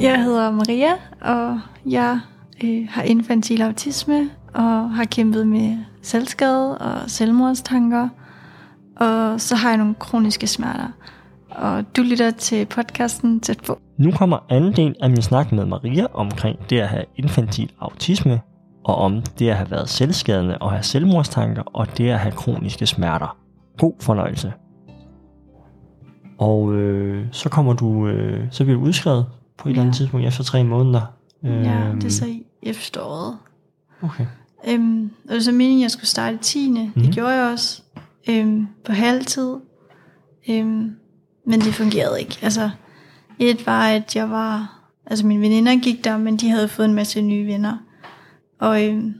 Jeg hedder Maria, og jeg øh, har infantil autisme og har kæmpet med selvskade og selvmordstanker. Og så har jeg nogle kroniske smerter. Og du lytter til podcasten tæt på. Nu kommer anden del af min snak med Maria omkring det at have infantil autisme, og om det at have været selvskadende og have selvmordstanker, og det at have kroniske smerter. God fornøjelse. Og øh, så kommer du, øh, så bliver du udskrevet på et eller andet Ja. tidspunkt efter tre måneder. Ja, Øhm, det er så i efteråret. Okay. Øhm, og det var så meningen, at jeg skulle starte i 10. Mm. Mhm. Det gjorde jeg også. Øhm, på halvtid. Øhm, men det fungerede ikke. Altså, et var, at jeg var... Altså, mine veninder gik der, men de havde fået en masse nye venner. Og øhm,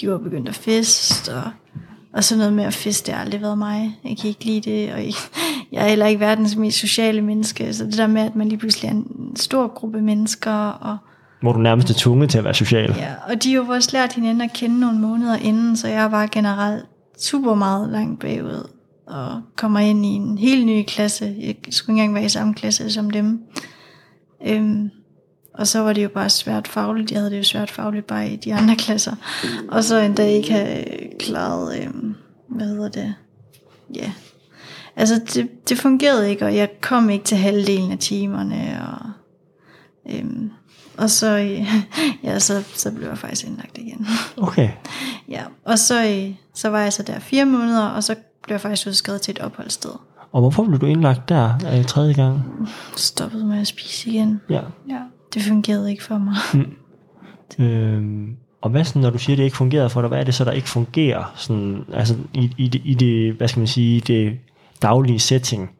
de var begyndt at feste, og, og sådan noget med at feste, det har aldrig været mig. Jeg kan ikke lide det, og jeg, jeg er heller ikke verdens mest sociale menneske. Så det der med, at man lige pludselig er en stor gruppe mennesker, og Hvor du nærmest er tvunget til at være social. Ja, og de har jo også lært hinanden at kende nogle måneder inden, så jeg var generelt super meget langt bagud, og kommer ind i en helt ny klasse. Jeg skulle ikke engang være i samme klasse som dem. Øhm, og så var det jo bare svært fagligt. Jeg havde det jo svært fagligt bare i de andre klasser. Og så endda ikke have klaret, øhm, hvad hedder det? Ja. Altså, det, det fungerede ikke, og jeg kom ikke til halvdelen af timerne, og Øhm, og så, øh, ja, så, så blev jeg faktisk indlagt igen. Okay. ja, og så, øh, så var jeg så der fire måneder, og så blev jeg faktisk udskrevet til et opholdssted. Og hvorfor blev du indlagt der øh, tredje gang? Stoppede med at spise igen. Ja. Ja, det fungerede ikke for mig. Øhm, og hvad sådan, når du siger, at det ikke fungerede for dig, hvad er det så, der ikke fungerer? Sådan, altså i, i, det, i det, hvad skal man sige, det daglige setting?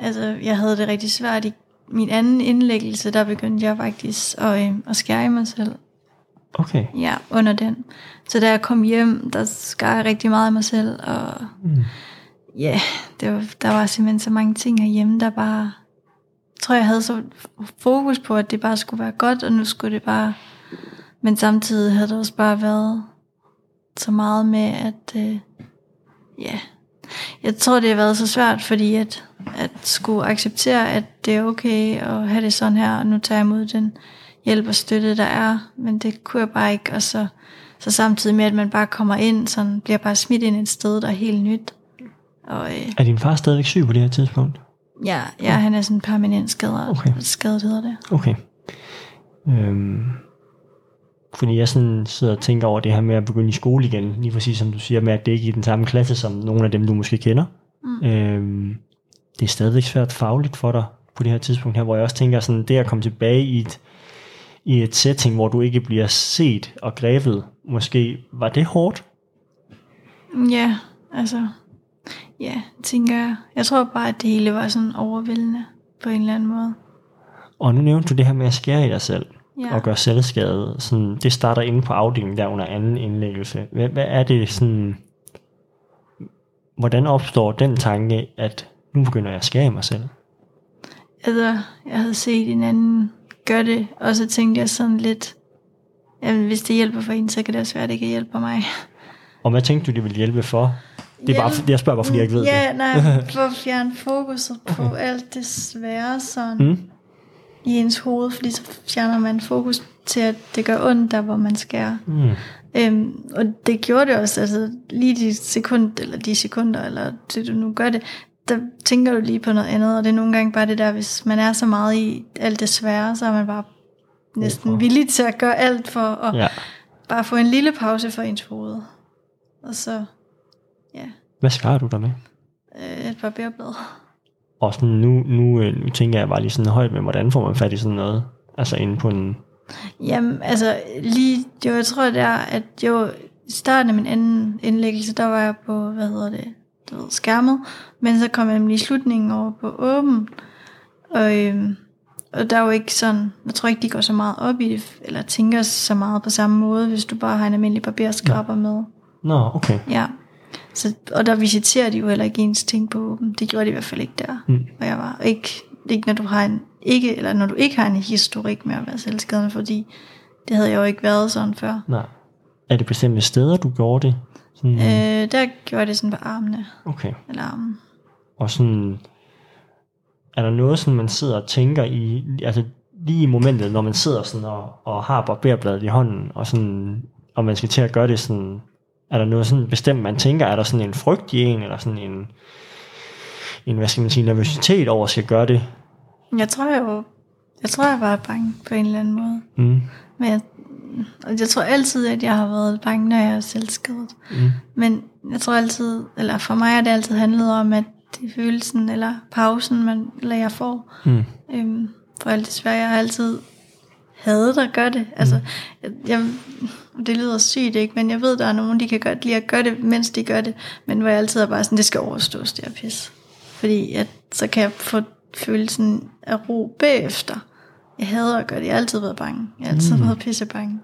altså, jeg havde det rigtig svært i min anden indlæggelse, der begyndte jeg faktisk at, øh, at skære i mig selv. Okay. Ja, under den. Så da jeg kom hjem, der skar jeg rigtig meget af mig selv, og Mm. ja, det var, der var simpelthen så mange ting herhjemme, der bare, jeg tror jeg havde så fokus på, at det bare skulle være godt, og nu skulle det bare, men samtidig havde det også bare været så meget med, at øh, ja, jeg tror det har været så svært, fordi at, at skulle acceptere, at det er okay at have det sådan her, og nu tager jeg imod den hjælp og støtte, der er, men det kunne jeg bare ikke, og så, så samtidig med, at man bare kommer ind, sådan bliver bare smidt ind et sted, der er helt nyt. Og øh, Er din far stadigvæk syg på det her tidspunkt? ja, ja, han er sådan permanent skadet, Okay. skadet hedder det. Okay. Øhm, fordi jeg sådan sidder og tænker over det her med at begynde i skole igen, lige præcis som du siger, med at det ikke er i den samme klasse som nogle af dem, du måske kender. Mm. Øhm, det er stadigvæk svært fagligt for dig på det her tidspunkt her, hvor jeg også tænker sådan, det at komme tilbage i et, i et setting, hvor du ikke bliver set og grebet, måske, var det hårdt? Ja, altså, ja, tænker jeg. Jeg tror bare, at det hele var sådan overvældende på en eller anden måde. Og nu nævnte du det her med at skære i dig selv Ja. og gøre selvskade. Sådan, det starter inde på afdelingen der under anden indlæggelse. Hvad, hvad er det sådan... Hvordan opstår den tanke, at nu begynder jeg at skære mig selv? Altså, jeg havde set en anden gøre det, og så tænkte jeg sådan lidt, jamen, hvis det hjælper for en, så kan det også være, at det kan hjælpe mig. Og hvad tænkte du, det ville hjælpe for? Det er bare, Hjælp- jeg spørger bare, fordi jeg ikke ved ja, det. nej, for at fjerne fokuset på alt det svære sådan Mm? I ens hoved, fordi så fjerner man fokus til, at det gør ondt der, hvor man skærer. Mm. Øhm, og det gjorde det også, altså lige de sekund, eller de sekunder, eller det du nu gør det, der tænker du lige på noget andet, og det er nogle gange bare det der, hvis man er så meget i alt det svære, så er man bare næsten Hvorfor? villig til at gøre alt for at Ja. bare få en lille pause for ens hoved. Og så, ja, Hvad skærer du der med? øh, et par bærblad. Og sådan nu, nu, øh, nu tænker jeg bare lige sådan højt med, hvordan får man fat i sådan noget? Altså inde på en... Jamen, altså lige, jo, jeg tror det er, at jo, i starten af min anden indlæggelse, der var jeg på, hvad hedder det, du ved, skærmet, men så kom jeg nemlig i slutningen over på åben, og, øhm, og der er jo ikke sådan, jeg tror ikke, de går så meget op i det, eller tænker så meget på samme måde, hvis du bare har en almindelig barberskraber med. Nå, okay. Ja. Så, og der visiterer de jo heller ikke ens ting på åben. Det gjorde de i hvert fald ikke der. Mm. Og jeg var ikke, ikke når du har en, ikke, eller når du ikke har en historik med at være selvskadende, fordi det havde jeg jo ikke været sådan før. Nej. Er det bestemte steder, du gjorde det? Sådan, Øh, der gjorde jeg det sådan på armene, Okay. eller armen. Og sådan, er der noget, sådan man sidder og tænker i, altså lige i momentet, når man sidder sådan og, og har barberbladet i hånden, og, sådan, og man skal til at gøre det sådan, er der noget sådan bestemt, man tænker, er der sådan en frygt i en, eller sådan en, en hvad skal man sige, nervøsitet over at skal gøre det? Jeg tror jo, jeg tror, jeg var bange på en eller anden måde. Mm. Men jeg, jeg tror altid, at jeg har været bange, når jeg er selvskadet. Mm. Men jeg tror altid, eller for mig har det altid handlet om, at det er følelsen eller pausen, man, eller jeg får. Mm. Øhm, for alt desværre, jeg har altid hadet at gøre det. Altså, jeg, jeg, det lyder sygt, ikke? Men jeg ved, der er nogen, de kan godt lide at gøre det, mens de gør det. Men hvor jeg altid er bare sådan, det skal overstås, det er pis. Fordi at, så kan jeg få følelsen af ro bagefter. Jeg hader at gøre det. Jeg har altid været bange. Jeg har altid mm. været pisse bange.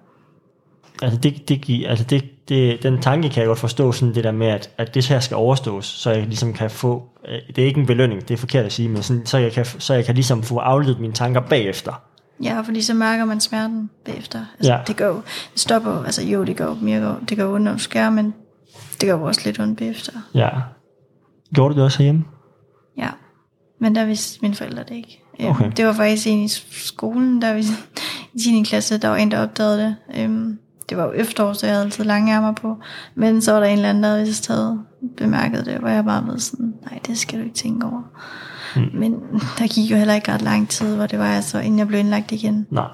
Altså, det, det, giver, altså det, det, den tanke kan jeg godt forstå, sådan det der med, at, at det her skal overstås, så jeg ligesom kan få, øh, det er ikke en belønning, det er forkert at sige, men sådan, så, jeg kan, så jeg kan ligesom få afledt mine tanker bagefter. Ja, fordi så mærker man smerten bagefter. Altså, Ja. Det går det stopper, altså jo, det går mere, går- det går ondt, når du skærer, men det går også lidt ondt bagefter. Ja. Gjorde du det også herhjemme? Ja, men der vidste mine forældre det ikke. Øhm, Okay. Det var faktisk en i skolen, der vi, i 10. klasse, der var en, der opdagede det. Øhm, det var jo efterår, så jeg havde altid lange ærmer på. Men så var der en eller anden, der havde vist havde bemærket det, hvor jeg bare var sådan, nej, det skal du ikke tænke over. Mm. Men der gik jo heller ikke ret lang tid, hvor det var altså, inden jeg blev indlagt igen. Nej.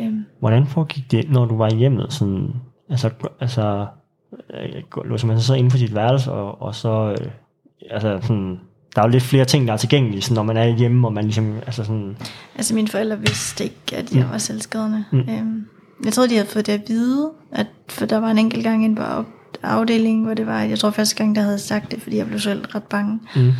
Øhm, Hvordan foregik det, når du var i hjemmet? Sådan, altså, altså låser man sig så inden for sit værelse, og, og så, øh, altså sådan, der er jo lidt flere ting, der er tilgængelige, sådan, når man er hjemme, og man ligesom, altså sådan, Altså mine forældre vidste ikke, at jeg Mm. var selvskadende. Mm. Øhm, jeg tror, de havde fået det at vide, at, for der var en enkelt gang inde på af- afdelingen, hvor det var, jeg tror første gang, der havde sagt det, fordi jeg blev selv ret bange. mm,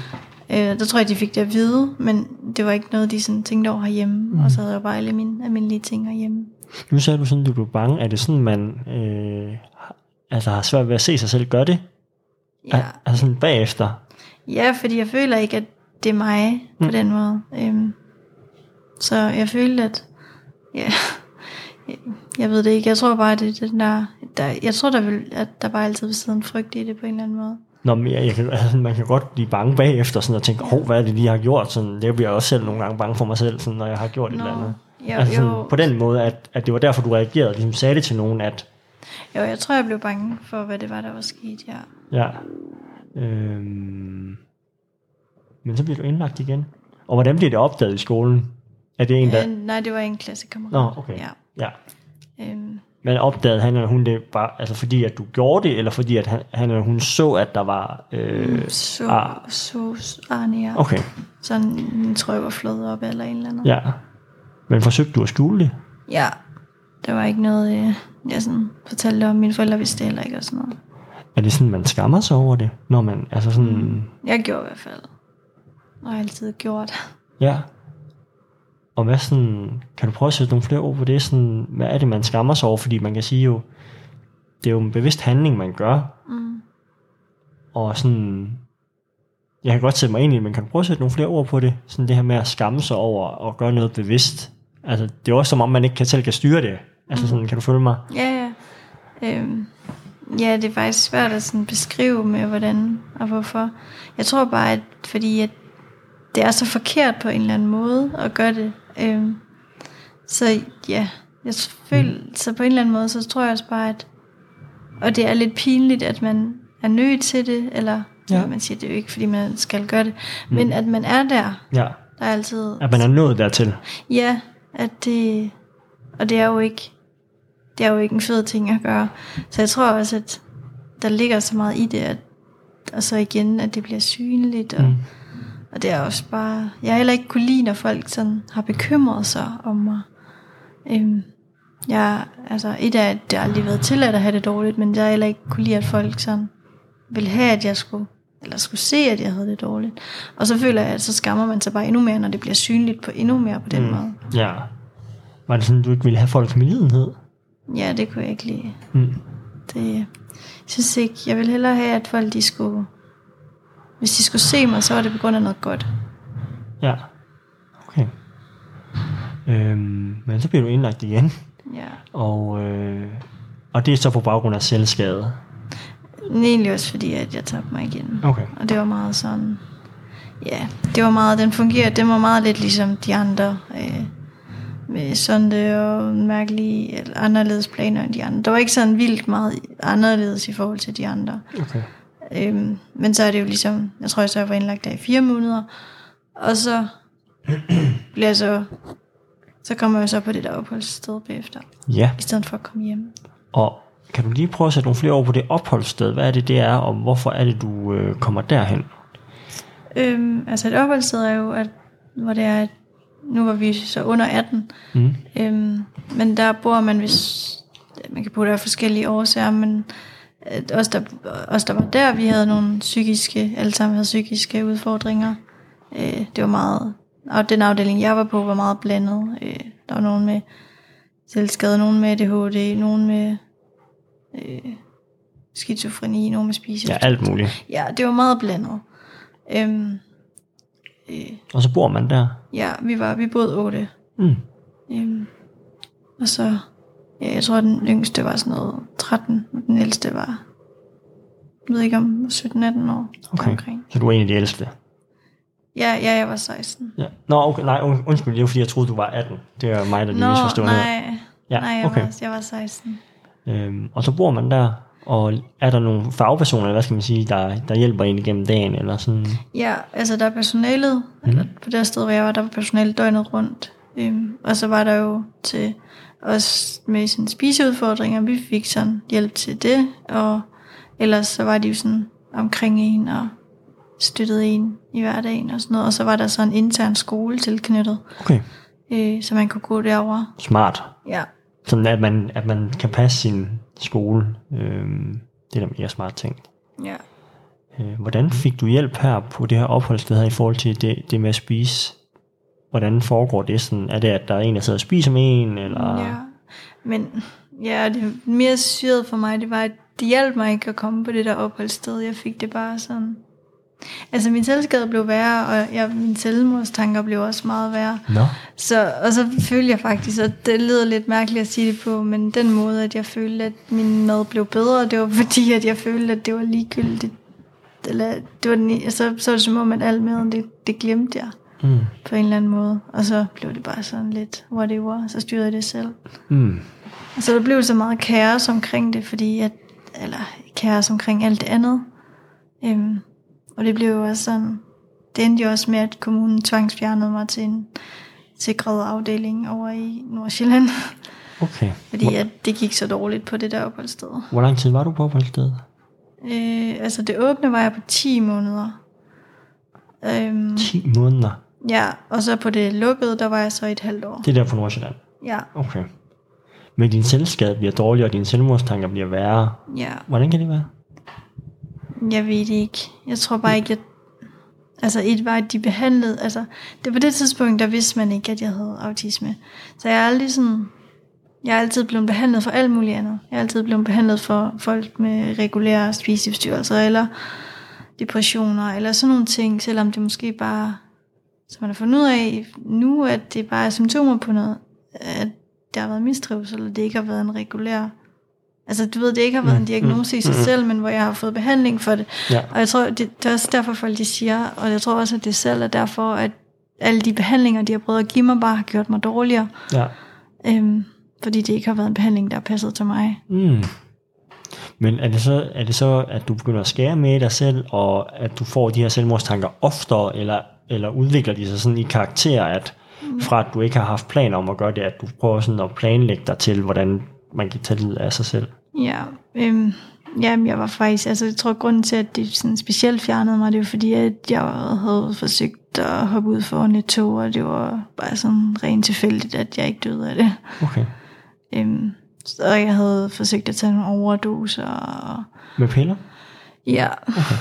Øh, der tror jeg, de fik det at vide, men det var ikke noget, de sådan tænkte over herhjemme. Mm. Og så havde jeg bare alle mine almindelige ting herhjemme. nu sagde du sådan, du blev bange, er det sådan, man øh, altså har svært ved at se sig selv gøre det? Ja. Al- Altså sådan bagefter? ja, fordi jeg føler ikke, at det er mig på Mm. den måde. Øhm, så jeg følte, at ja, jeg ved det ikke. Jeg tror bare, at det er den der, der jeg tror, der vil, at der bare altid vil sidde en frygt i det på en eller anden måde. Nå, men jeg, jeg kan, altså, man kan godt blive bange bagefter, sådan, og tænke, hov, hvad er det lige, jeg har gjort? Sådan, det bliver jeg også selv nogle gange bange for mig selv, sådan, når jeg har gjort et eller andet. jo, altså, sådan, jo, på den måde, at, at det var derfor, du reagerede, ligesom sagde det til nogen, at jo, jeg tror, jeg blev bange for, hvad det var, der var sket, ja. ja, øhm, men så bliver du indlagt igen. Og hvordan bliver det opdaget i skolen? Er det en, der... Øh, nej, det var en klassekammerat. Nå, okay. Ja. Ja. Øhm, Men opdagede han eller hun det bare, altså fordi at du gjorde det, eller fordi at han, han eller hun så, at der var... Øh, så, ah. så, Arne, ja. okay, Sådan en trøje var flået op eller en eller anden. ja. Men forsøgte du at skjule det? ja. Der var ikke noget, øh, jeg sådan fortalte om. Mine forældre vidste det heller ikke og sådan noget. Er det sådan, man skammer sig over det? Når man, altså sådan... Mm. Jeg gjorde i hvert fald. Og har altid gjort. Ja. Og hvad sådan, kan du prøve at sætte nogle flere ord på det? Sådan, hvad er det, man skammer sig over? Fordi man kan sige jo, det er jo en bevidst handling, man gør. Mm. Og sådan, jeg kan godt sætte mig ind i det, men kan du prøve at sætte nogle flere ord på det? Sådan det her med at skamme sig over at gøre noget bevidst. Altså, det er også som om, man ikke kan selv kan styre det. Altså sådan, kan du følge mig? Ja, ja. Øhm, ja, det er faktisk svært at sådan beskrive med, hvordan og hvorfor. Jeg tror bare, at fordi at det er så forkert på en eller anden måde at gøre det. Øhm, så ja, jeg føler, så på en eller anden måde, så tror jeg også bare, at og det er lidt pinligt, at man er nødt til det, eller Ja. man siger, det er jo ikke, fordi man skal gøre det, men at man er der, Ja. der er altid, At man er nået dertil. Ja, at det, og det er jo ikke, det er jo ikke en fed ting at gøre. Så jeg tror også, at der ligger så meget i det, at, og så igen, at det bliver synligt, og, Mm. Og det er også bare, jeg har heller ikke kunne lide, når folk sådan har bekymret sig om mig. Øhm, jeg, altså et af, det har aldrig været tilladt at have det dårligt, men jeg har heller ikke kunne lide, at folk sådan ville have, at jeg skulle, eller skulle se, at jeg havde det dårligt. Og så føler jeg, at så skammer man sig bare endnu mere, når det bliver synligt på endnu mere på den mm. måde. Ja. Var det sådan, du ikke ville have folks medlidenhed? Ja, det kunne jeg ikke lide. Mm. Det, jeg synes ikke, jeg vil hellere have, at folk de skulle, hvis de skulle se mig, så var det på grund af noget godt. Ja. Okay. Øhm, men så bliver du indlagt igen. Ja. Og, øh, og det er så på baggrund af selvskade. Men egentlig også fordi, at jeg tabte mig igen. Okay. Og det var meget sådan, ja, det var meget, den fungerede, det var meget lidt ligesom de andre. Øh, med sonde og mærkelige eller anderledes planer end de andre. Der var ikke sådan vildt meget anderledes i forhold til de andre. Okay. Øhm, men så er det jo ligesom, jeg tror, jeg så var indlagt der i fire måneder, og så bliver jeg så, så kommer jeg så på det der opholdssted bagefter, Ja, i stedet for at komme hjem. og kan du lige prøve at sætte nogle flere ord på det opholdssted? Hvad er det, det er, og hvorfor er det, du øh, kommer derhen? Øhm, altså et opholdssted er jo, at, hvor det er, at nu var vi så under 18, Mm. øhm, men der bor man, hvis man kan bo der af forskellige årsager, men at os, der, os, der var der, vi havde nogle psykiske, alle sammen havde psykiske udfordringer. Øh, det var meget, og den afdeling, jeg var på, var meget blandet. Øh, der var nogen med selvskade, nogen med ADHD, nogen med øh, skizofreni, nogen med Ja, spiseforstyrrelser. alt muligt. Ja, det var meget blandet. Øhm, øh, Og så bor man der. ja, vi var, vi boede otte. Mm. Øhm, og så, ja, jeg tror, den yngste var sådan noget 13, og den ældste var, jeg ved ikke om 17-18 år Okay. omkring. Så du er en af de ældste. Ja, ja, jeg var 16. Ja. Nå, okay, nej, und- undskyld, det var fordi, jeg troede, du var 18. Det er mig, der lige misforstod noget. nej, Ja, nej jeg, okay. var, jeg var 16. Øhm, og så bor man der, og er der nogle fagpersoner, eller hvad skal man sige, der, der hjælper en igennem dagen, eller sådan? Ja, altså der er personalet, mm. eller på det sted, hvor jeg var, der var personalet døgnet rundt. Øhm, og så var der jo til os med sådan spiseudfordringer, vi fik sådan hjælp til det, og ellers så var de jo sådan omkring en og støttede en i hverdagen og sådan noget. Og så var der så en intern skole tilknyttet, Okay, øh, så man kunne gå derover. smart. Ja, Sådan at man, at man kan passe sin skole. Øhm, det er da mega smart tænkt. ja. Øh, hvordan fik du hjælp her på det her opholdssted her i forhold til det, det med at spise? Hvordan foregår det? Sådan, er det, at der er en, der sidder og spiser med en? Eller? Ja, men ja, det mere syret for mig, det var, at det hjalp mig ikke at komme på det der opholdssted. Jeg fik det bare sådan... Altså min selvskade blev værre, og jeg, mine selvmordstanker blev også meget værre. Nå, Så, og så følte jeg faktisk, at det lyder lidt mærkeligt at sige det på, men den måde, at jeg følte, at min mad blev bedre, det var fordi, at jeg følte, at det var ligegyldigt. Eller, det var den, så, så var det som om, at alt maden, det, det glemte jeg mm. på en eller anden måde. Og så blev det bare sådan lidt whatever, så styrede jeg det selv. Mm. Og så der blev så meget kaos omkring det, fordi at, eller kaos omkring alt det andet. Øhm, og det blev jo også sådan, det endte jo også med, at kommunen tvangsfjernede mig til en sikret afdeling over i Nordsjælland. Okay. fordi at det gik så dårligt på det der opholdssted. Hvor lang tid var du på opholdsstedet? Øh, altså det åbne var jeg på 10 måneder. Øhm, 10 måneder. Ja, og så på det lukkede, der var jeg så i et halvt år. Det er der på Nordsjælland. Ja, Okay. Men din selvskade bliver dårligere, og dine selvmordstanker bliver værre. ja. Hvordan kan det være? Jeg ved det ikke. Jeg tror bare ikke, at... Altså et var, at de behandlede... Altså, det på det tidspunkt, der vidste man ikke, at jeg havde autisme. Så jeg er aldrig sådan... Jeg er altid blevet behandlet for alt muligt andet. Jeg er altid blevet behandlet for folk med regulære spiseforstyrrelser, eller depressioner, eller sådan nogle ting, selvom det måske bare, som man har fundet ud af nu, at det bare er symptomer på noget, at der har været mistrivsel, eller det ikke har været en regulær Altså, du ved, det ikke har været en diagnose i sig selv, men hvor jeg har fået behandling for det. Ja. Og jeg tror, det, det er også derfor, folk de siger, og jeg tror også, at det selv er derfor, at alle de behandlinger, de har prøvet at give mig, bare har gjort mig dårligere. Ja. Øhm, fordi det ikke har været en behandling, der har passet til mig. Mm. Men er det, så, er det så, at du begynder at skære med dig selv, og at du får de her selvmordstanker oftere, eller, eller udvikler de sig sådan i karakter, at fra at du ikke har haft planer om at gøre det, at du prøver sådan at planlægge dig til, hvordan man kan tage livet af sig selv? Ja, øhm, jamen, jeg var faktisk, altså jeg tror, grunden til, at det sådan specielt fjernede mig, det var fordi, at jeg havde forsøgt at hoppe ud foran et tog, og det var bare sådan rent tilfældigt, at jeg ikke døde af det. Okay. Øhm, så jeg havde forsøgt at tage nogle overdoser, og Med piller? Ja. Okay.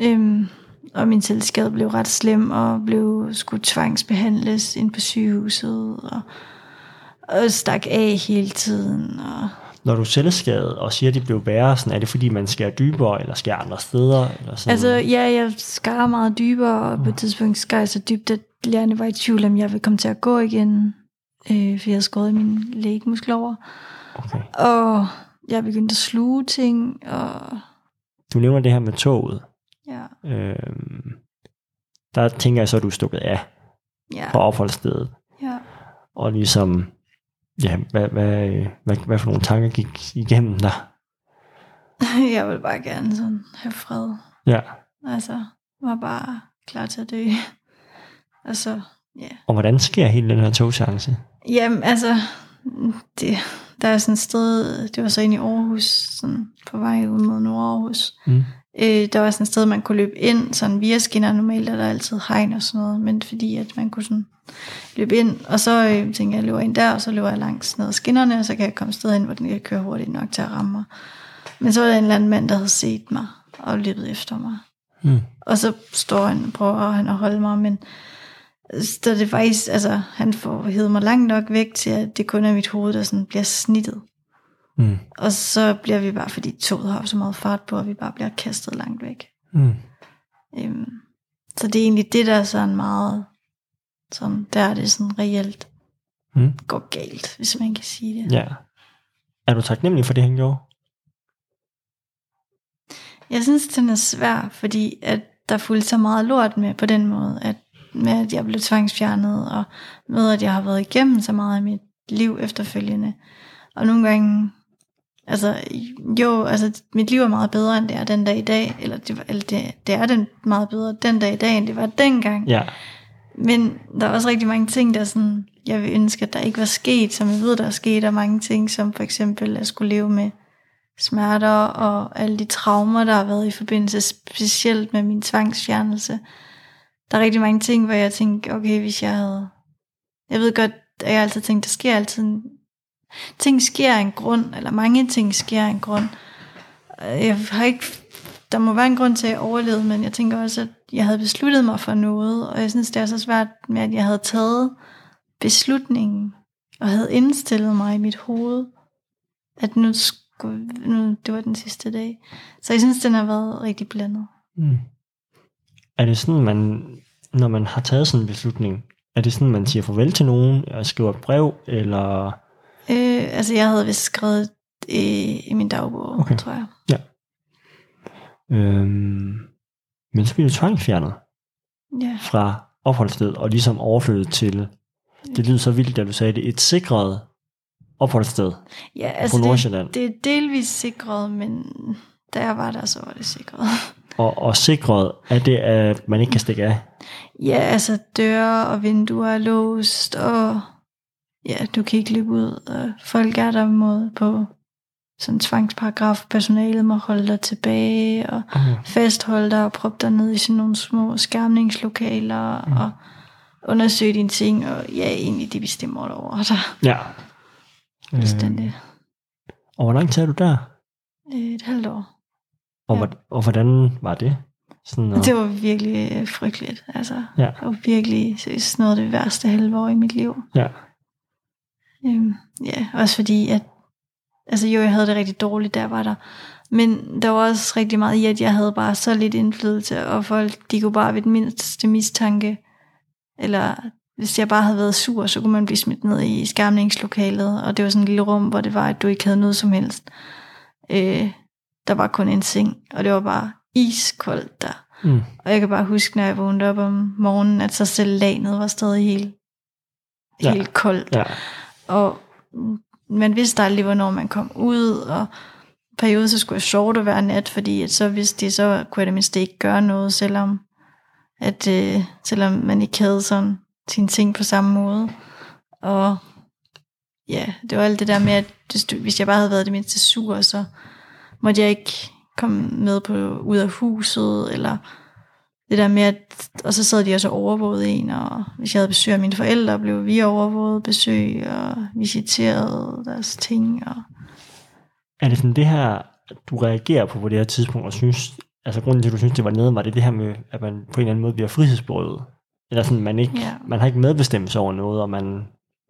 Øhm, og min selvskade blev ret slem, og blev skulle tvangsbehandles ind på sygehuset, og, og stak af hele tiden. Og, Når du selvskadet og siger, at det blev værre, sådan, er det fordi, man skærer dybere, eller skærer andre steder? Eller sådan? altså, ja, jeg skar meget dybere, og på et tidspunkt skar jeg så dybt, at lærerne var i tvivl, om jeg ville komme til at gå igen, øh, for jeg havde skåret i mine lægmuskler over. Okay. Og jeg begyndte at sluge ting, og Du nævner det her med toget. Ja, Øhm, der tænker jeg så, at du er stukket af ja, på opholdsstedet. ja. og ligesom, ja, hvad, hvad, hvad, hvad for nogle tanker gik igennem der? Jeg vil bare gerne sådan have fred. Ja, Altså, var bare klar til at dø. Altså, ja. og hvordan sker hele den her togseance? Jamen, altså, det, der er sådan et sted, det var så inde i Aarhus, sådan på vej ud mod Nord-Aarhus. Mm. Øh, der var sådan et sted, man kunne løbe ind, sådan via skinner. Normalt er der altid hegn og sådan noget, men fordi at man kunne sådan løbe ind, og så øh, tænkte jeg, jeg løber ind der, og så løber jeg langs ned ad skinnerne, og så kan jeg komme sted ind, hvor den kan køre hurtigt nok til at ramme mig. Men så var der en eller anden mand, der havde set mig, og løbet efter mig. Mm. Og så står han og prøver han at holde mig, men så det faktisk, altså, han får hævet mig langt nok væk til, at det kun er mit hoved, der sådan bliver snittet. Mm. Og så bliver vi bare, fordi toget har så meget fart på, at vi bare bliver kastet langt væk. Mm. Øhm, så det er egentlig det, der er sådan meget, sådan, der er det sådan reelt Mm. går galt, hvis man kan sige det. Ja. Er du taknemmelig for det, han gjorde? Jeg synes, den er svær, fordi at der fulgte så meget lort med på den måde, at med at jeg blev tvangsfjernet, og med at jeg har været igennem så meget af mit liv efterfølgende. Og nogle gange, altså jo, altså mit liv er meget bedre, end det er den dag i dag, eller det, var, eller det, det er den meget bedre den dag i dag, end det var dengang. Ja. Men der er også rigtig mange ting, der sådan, jeg vil ønske, at der ikke var sket, som jeg ved, der er sket, og mange ting, som for eksempel at skulle leve med smerter og alle de traumer, der har været i forbindelse specielt med min tvangsfjernelse. Der er rigtig mange ting, hvor jeg tænker, okay, hvis jeg havde... Jeg ved godt, at jeg altid tænkt, der sker altid... Ting sker af en grund, eller mange ting sker af en grund. Jeg har ikke... Der må være en grund til, at jeg overlevede, men jeg tænker også, at jeg havde besluttet mig for noget, og jeg synes, det er så svært med, at jeg havde taget beslutningen, og havde indstillet mig i mit hoved, at nu skulle, nu, det var den sidste dag. Så jeg synes, den har været rigtig blandet. Mm. Er det sådan, man, når man har taget sådan en beslutning, er det sådan, man siger farvel til nogen, og skriver et brev, eller... Øh, altså, jeg havde vist skrevet i, i min dagbog, Okay. tror jeg. Øhm, men så bliver du tvangsfjernet Ja. fra opholdssted, og ligesom overflyttet til, det lyder så vildt, da du sagde det, et sikret opholdssted Ja, på altså, Nordsjælland. det, det er delvis sikret, men da jeg var der, så var det sikret. Og, og sikret er det, at man ikke kan stikke af. Ja, altså døre og vinduer er låst, og ja, du kan ikke løbe ud, og folk er der mod på sådan en tvangsparagraf, personalet må holde dig tilbage, og Okay. fastholde dig og proppe dig ned i sådan nogle små skærmningslokaler, Mm. og undersøge dine ting, og ja, egentlig de bestemmer over dig. Ja. Fuldstændig. Øh, og hvor lang tid er du der? Øh, Et halvt år. Og, Ja. og hvordan var det? Sådan, at, Det var virkelig øh, frygteligt. Altså, Ja. det var virkelig seriøst noget af det værste halve år i mit liv. Ja. Øhm, ja, også fordi, at altså jo, jeg havde det rigtig dårligt, der var der. Men der var også rigtig meget i, at jeg havde bare så lidt indflydelse, og folk, de kunne bare ved den mindste mistanke, eller hvis jeg bare havde været sur, så kunne man blive smidt ned i skærmningslokalet, og det var sådan et lille rum, hvor det var, at du ikke havde noget som helst. Øh, der var kun en seng, og det var bare iskoldt der. mm, Og jeg kan bare huske, når jeg vågnede op om morgenen, at så selv lagenet var stadig helt, Ja. helt koldt. ja. Og man vidste aldrig, hvornår man kom ud, og periode, perioden så skulle jeg sove hver nat, fordi at så vidste de, så kunne jeg det mindste ikke gøre noget, selvom, at, øh, selvom man ikke havde sådan sine ting på samme måde. Og ja, det var alt det der med, at hvis, du, hvis jeg bare havde været det mindste sur, så måtte jeg ikke komme med på ud af huset, eller det der med, at, og så sad de også og overvågede en, og hvis jeg havde besøg af mine forældre, blev vi overvåget besøg, og visiteret deres ting, og Er det sådan det her, du reagerer på på det her tidspunkt, og synes, altså grunden til, at du synes, det var nede, var det det her med, at man på en eller anden måde bliver frihedsberøvet? Eller sådan, man, ikke, Ja. man har ikke medbestemmelse over noget, og man,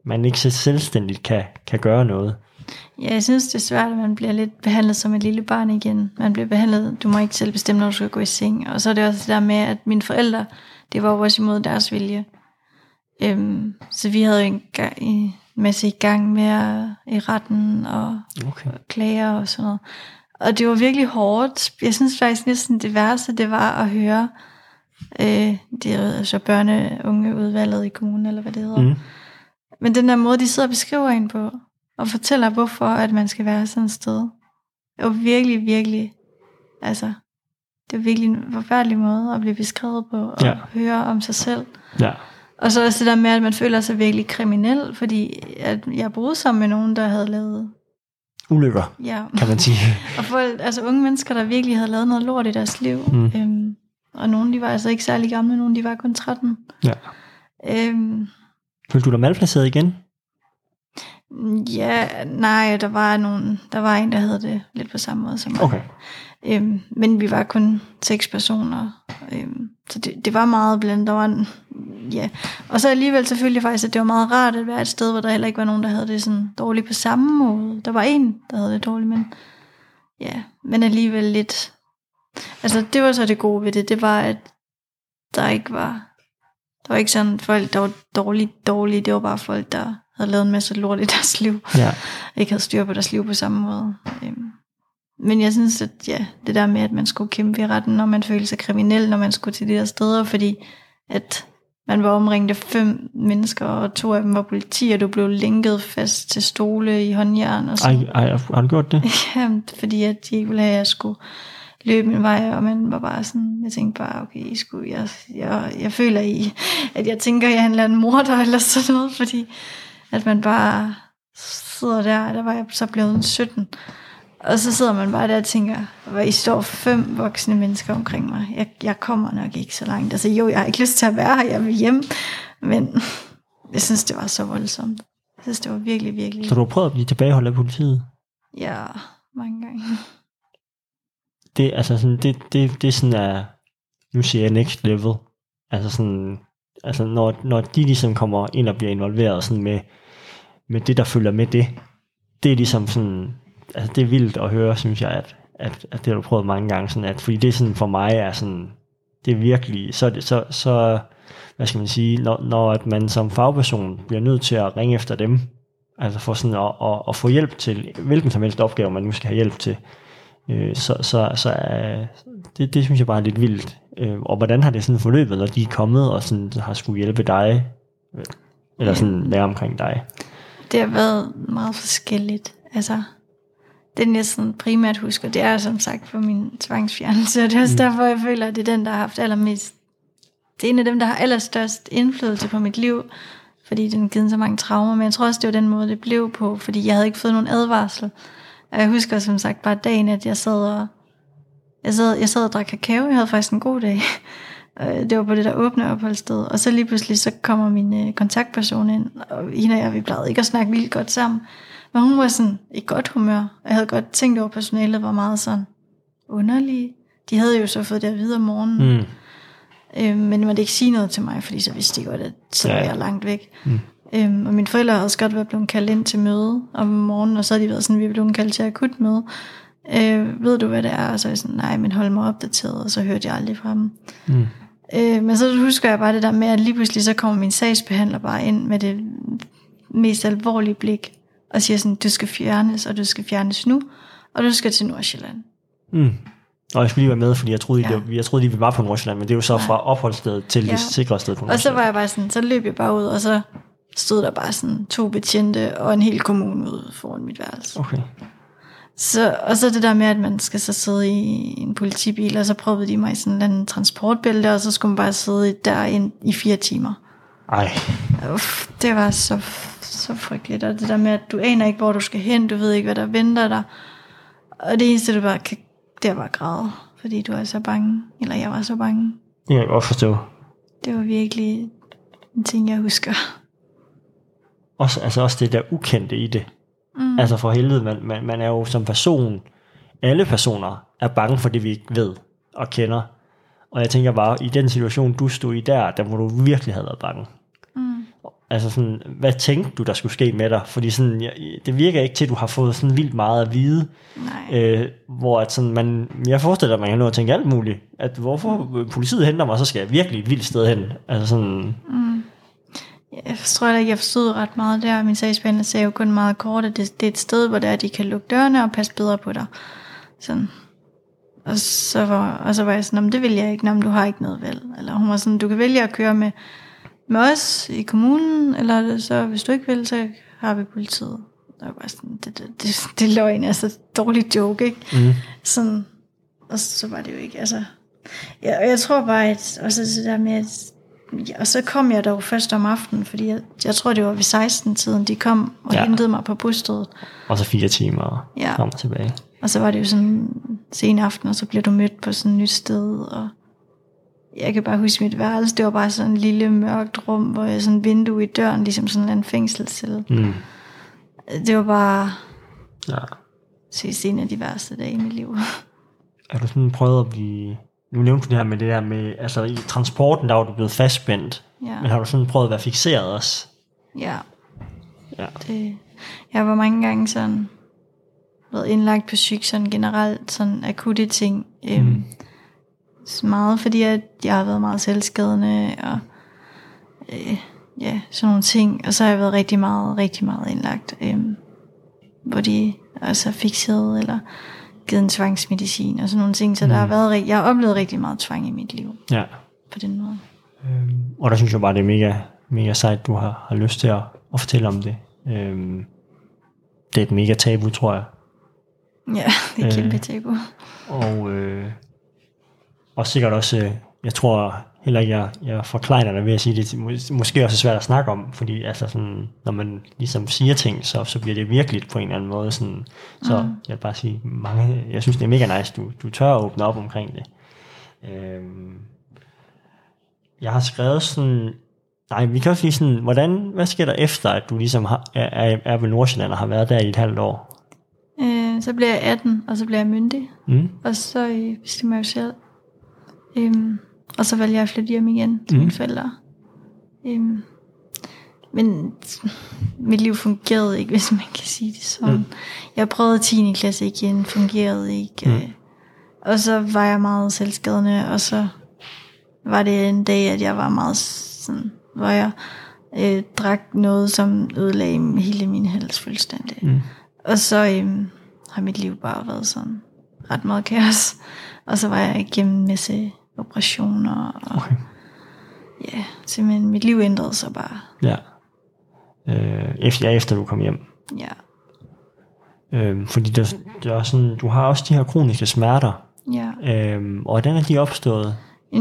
man ikke så selvstændigt kan, kan gøre noget. Ja, jeg synes, det er svært, at man bliver lidt behandlet som et lille barn igen. Man bliver behandlet, du må ikke selv bestemme, når du skal gå i seng. Og så er det også det der med, at mine forældre, det var jo også imod deres vilje. Øhm, så vi havde jo en, gang, en masse i gang med i retten og Okay. klager og sådan noget. Og det var virkelig hårdt. Jeg synes faktisk næsten det værste, det var at høre, øh, det er så børne- unge udvalget i kommunen, eller hvad det hedder. Mm. Men den der måde, de sidder og beskriver en på, og fortæller, hvorfor at man skal være sådan et sted, det var virkelig, virkelig, altså, det var virkelig en forfærdelig måde at blive beskrevet på, og Ja. ja. høre om sig selv. Ja. Og så også det der med, at man føler sig virkelig kriminel, fordi at jeg boede sammen med nogen, der havde lavet, Ulykker, ja, kan man sige. og folk, altså unge mennesker, der virkelig havde lavet noget lort i deres liv. Mm. Øhm, og nogle, de var altså ikke særlig gamle, nogle, de var kun 13. Ja. Øhm, Følte du dig malplaceret igen? Ja, nej, der var, nogen, der var en, der havde det lidt på samme måde som mig. Okay. Øhm, men vi var kun seks personer. Øhm, så det, det var meget blandt. Der var en, ja. Og så alligevel selvfølgelig faktisk, at det var meget rart at være et sted, hvor der heller ikke var nogen, der havde det sådan dårligt på samme måde. Der var en, der havde det dårligt, men ja, men alligevel lidt. Altså det var så det gode ved det, det var, at der ikke var, der var ikke sådan folk, der var dårligt, dårlige. Det var bare folk, der havde lavet en masse lort i deres liv Ja. ikke havde styr på deres liv på samme måde. Øhm, Men jeg synes, at ja, det der med, at man skulle kæmpe i retten, når man følte sig kriminel, når man skulle til de der steder, fordi at man var omringet af fem mennesker, og to af dem var politi, og du blev linket fast til stole i håndjern. Og sådan. Ej, ej, har du gjort det? Jamen, fordi at de ikke ville have, at jeg skulle løbe min vej, og man var bare sådan, jeg tænkte bare, okay, I skulle, jeg, jeg, jeg føler i, at jeg tænker, at jeg er en eller anden morder, eller sådan noget, fordi at man bare sidder der, der var jeg så blevet 17, og så sidder man bare der og tænker, hvor I står fem voksne mennesker omkring mig. Jeg, jeg kommer nok ikke så langt. Altså jo, jeg har ikke lyst til at være her, jeg vil hjem. Men jeg synes, det var så voldsomt. Jeg synes, det var virkelig, virkelig... Så du har prøvet at blive tilbageholdt af politiet? Ja, mange gange. Det, altså sådan, det, det, det er sådan, at nu siger jeg next level. Altså sådan, altså når, når de ligesom kommer ind og bliver involveret sådan med, med det, der følger med det, det er ligesom sådan, altså det er vildt at høre, synes jeg, at, at, at det har du prøvet mange gange, sådan at, fordi det er sådan for mig er sådan, det er virkelig, så, så, så hvad skal man sige, når, når at man som fagperson bliver nødt til at ringe efter dem, altså for sådan at, at, at få hjælp til hvilken som helst opgave, man nu skal have hjælp til, øh, så, så, så øh, det, det synes jeg bare er lidt vildt. Øh, og hvordan har det sådan forløbet, når de er kommet og sådan har skulle hjælpe dig, eller sådan være omkring dig? Det har været meget forskelligt. Altså, jeg sådan primært husker, det er som sagt for min tvangsfjernelse, og det er også derfor, jeg føler, at det er den, der har haft allermest, det er en af dem, der har allerstørst indflydelse på mit liv, fordi den har givet så mange traumer, men jeg tror også, det var den måde, det blev på, fordi jeg havde ikke fået nogen advarsel. Og jeg husker som sagt bare dagen, at jeg sad og, jeg sad, jeg sad og drak kakao, jeg havde faktisk en god dag. Øh, Det var på det der åbne opholdssted. Og så lige pludselig, så kommer min øh, kontaktperson ind, og hende og jeg, vi plejede ikke at snakke vildt godt sammen. Men hun var sådan i godt humør. Jeg havde godt tænkt over, at personalet var meget sådan underlige. De havde jo så fået det at vide om morgenen. Mm. Øh, men de måtte ikke sige noget til mig, fordi så vidste de godt, at så var jeg langt væk. Mm. Øhm, og mine forældre havde også godt været blevet kaldt ind til møde om morgenen, og så havde de været sådan, vi blevet kaldt til akut møde. Øh, ved du, hvad det er? Og så er jeg sådan, nej, men hold mig opdateret, og så hørte jeg aldrig fra dem. Mm. Øh, men så husker jeg bare det der med, at lige pludselig så kommer min sagsbehandler bare ind med det mest alvorlige blik, og siger sådan, du skal fjernes, og du skal fjernes nu, og du skal til Nordsjælland. Mm. Og jeg skulle lige være med, fordi jeg troede, Ja. det, jeg troede, de var på Nordsjælland, men det er jo så fra opholdsstedet til ja. Det sikre sted på Og så var jeg bare sådan, så løb jeg bare ud, og så stod der bare sådan to betjente og en hel kommune ude foran mit værelse. Okay. Så, og så det der med, at man skal så sidde i en politibil, og så prøvede de mig i sådan en transportbælte, og så skulle man bare sidde derinde i fire timer. Ej, Uff, det var så, så frygteligt. Og det der med, at du aner ikke, hvor du skal hen, du ved ikke, hvad der venter dig. Og det eneste, du bare kan, det er bare græde, fordi du er så bange. Eller jeg var så bange. det kan jeg godt forstå. Det var virkelig en ting, jeg husker. Også, altså også det der ukendte i det. Mm. Altså for helvede, man, man, man er jo som person, alle personer er bange for det, vi ikke ved og kender. Og jeg tænker bare, i den situation, du stod i der, der må du virkelig have været bange. Mm. Altså sådan, hvad tænkte du, der skulle ske med dig? Fordi sådan, jeg, det virker ikke til, at du har fået sådan vildt meget at vide. Nej. Øh, hvor at sådan, man, jeg forestiller mig, at man kan nå at tænke alt muligt. At hvorfor politiet henter mig, så skal jeg virkelig et vildt sted hen. Altså sådan, Jeg tror heller ikke, jeg forstod ret meget der. Min sagsbehandler sagde jo kun meget kort, at det, det er et sted, hvor der er, de kan lukke dørene og passe bedre på dig. Sådan. Og så var, og så var jeg sådan, "Nå, men det vil jeg ikke, Nå, men du har ikke noget valg. Eller hun var sådan, du kan vælge at køre med med os i kommunen, eller er så, hvis du ikke vil, så har vi politiet. Der var bare sådan, det, det, det, det løgn, altså dårlig joke, ikke? Mm. Sådan, og så var det jo ikke, altså... Ja, og jeg tror bare, at også det der med, at og så kom jeg dog først om aftenen, fordi jeg, jeg tror, det var ved 16-tiden, de kom og Ja. hentede mig på busstedet. Og så fire timer Ja. frem og tilbage. Og så var det jo sådan sen aften, og så bliver du mødt på sådan et nyt sted, og jeg kan bare huske mit værelse, det var bare sådan en lille mørkt rum, hvor jeg sådan vindue i døren, ligesom sådan en fængselscelle. Mm. Det var bare Ja. synes, en af de værste dage i mit liv. Har du sådan prøvet at blive... Nu nævnte du det her med det der med... Altså i transporten, der var du blevet fastspændt. Ja, Men har du sådan prøvet at være fixeret også? ja. Ja. Det, jeg var mange gange sådan blevet indlagt på syg, sådan generelt sådan akutte ting. Øhm, Mm. så meget fordi, at jeg har været meget selvskadende, og øh, ja, sådan nogle ting. Og så har jeg været rigtig meget, rigtig meget indlagt. Øhm, hvor de altså fixeret, eller givet en tvangsmedicin, og sådan nogle ting. Så mm. der har været, rig- jeg har oplevet rigtig meget tvang i mit liv, Ja. på den måde. Øhm, og der synes jeg bare, det er mega, mega sejt, du har, har lyst til at, at fortælle om det. Øhm, det er et mega tabu, tror jeg. Ja, det er Øh. kæmpe tabu. Og, øh, og sikkert også, øh, jeg tror heller ikke, jeg, jeg forklejner dig ved at sige det, mås- måske også svært at snakke om, fordi altså sådan, når man ligesom siger ting, så, så bliver det virkelig på en eller anden måde. Sådan, så Mm. jeg vil bare sige, mange, jeg synes det er mega nice, du, du tør at åbne op omkring det. Øhm, jeg har skrevet sådan, nej, vi kan også lige sådan, hvordan, hvad sker der efter, at du ligesom har, er, er, er ved Nordsjælland og har været der i et halvt år? Øh, så bliver jeg 18, og så bliver jeg myndig. Mm? Og så øh, bestemmer jeg jo selv. Øhm, og så vælger jeg at flytte hjem igen til Mhm. mine forældre. Øhm, men mit liv fungerede ikke, hvis man kan sige det sådan. Mm. Jeg prøvede 10. klasse igen, fungerede ikke. Mm. Øh, og så var jeg meget selvskadende, og så var det en dag, at jeg var meget sådan, hvor jeg øh, drak noget, som ødelagde hele min hals fuldstændig. Mm. Og så øhm, har mit liv bare været sådan ret meget kaos. Og så var jeg igennem en masse operationer. Og Okay. ja, simpelthen mit liv ændrede sig bare. Ja. Øh, efter, ja, efter du kom hjem. Ja, Øh, fordi det, det er sådan, du har også de her kroniske smerter. ja. Øh, og hvordan er de opstået?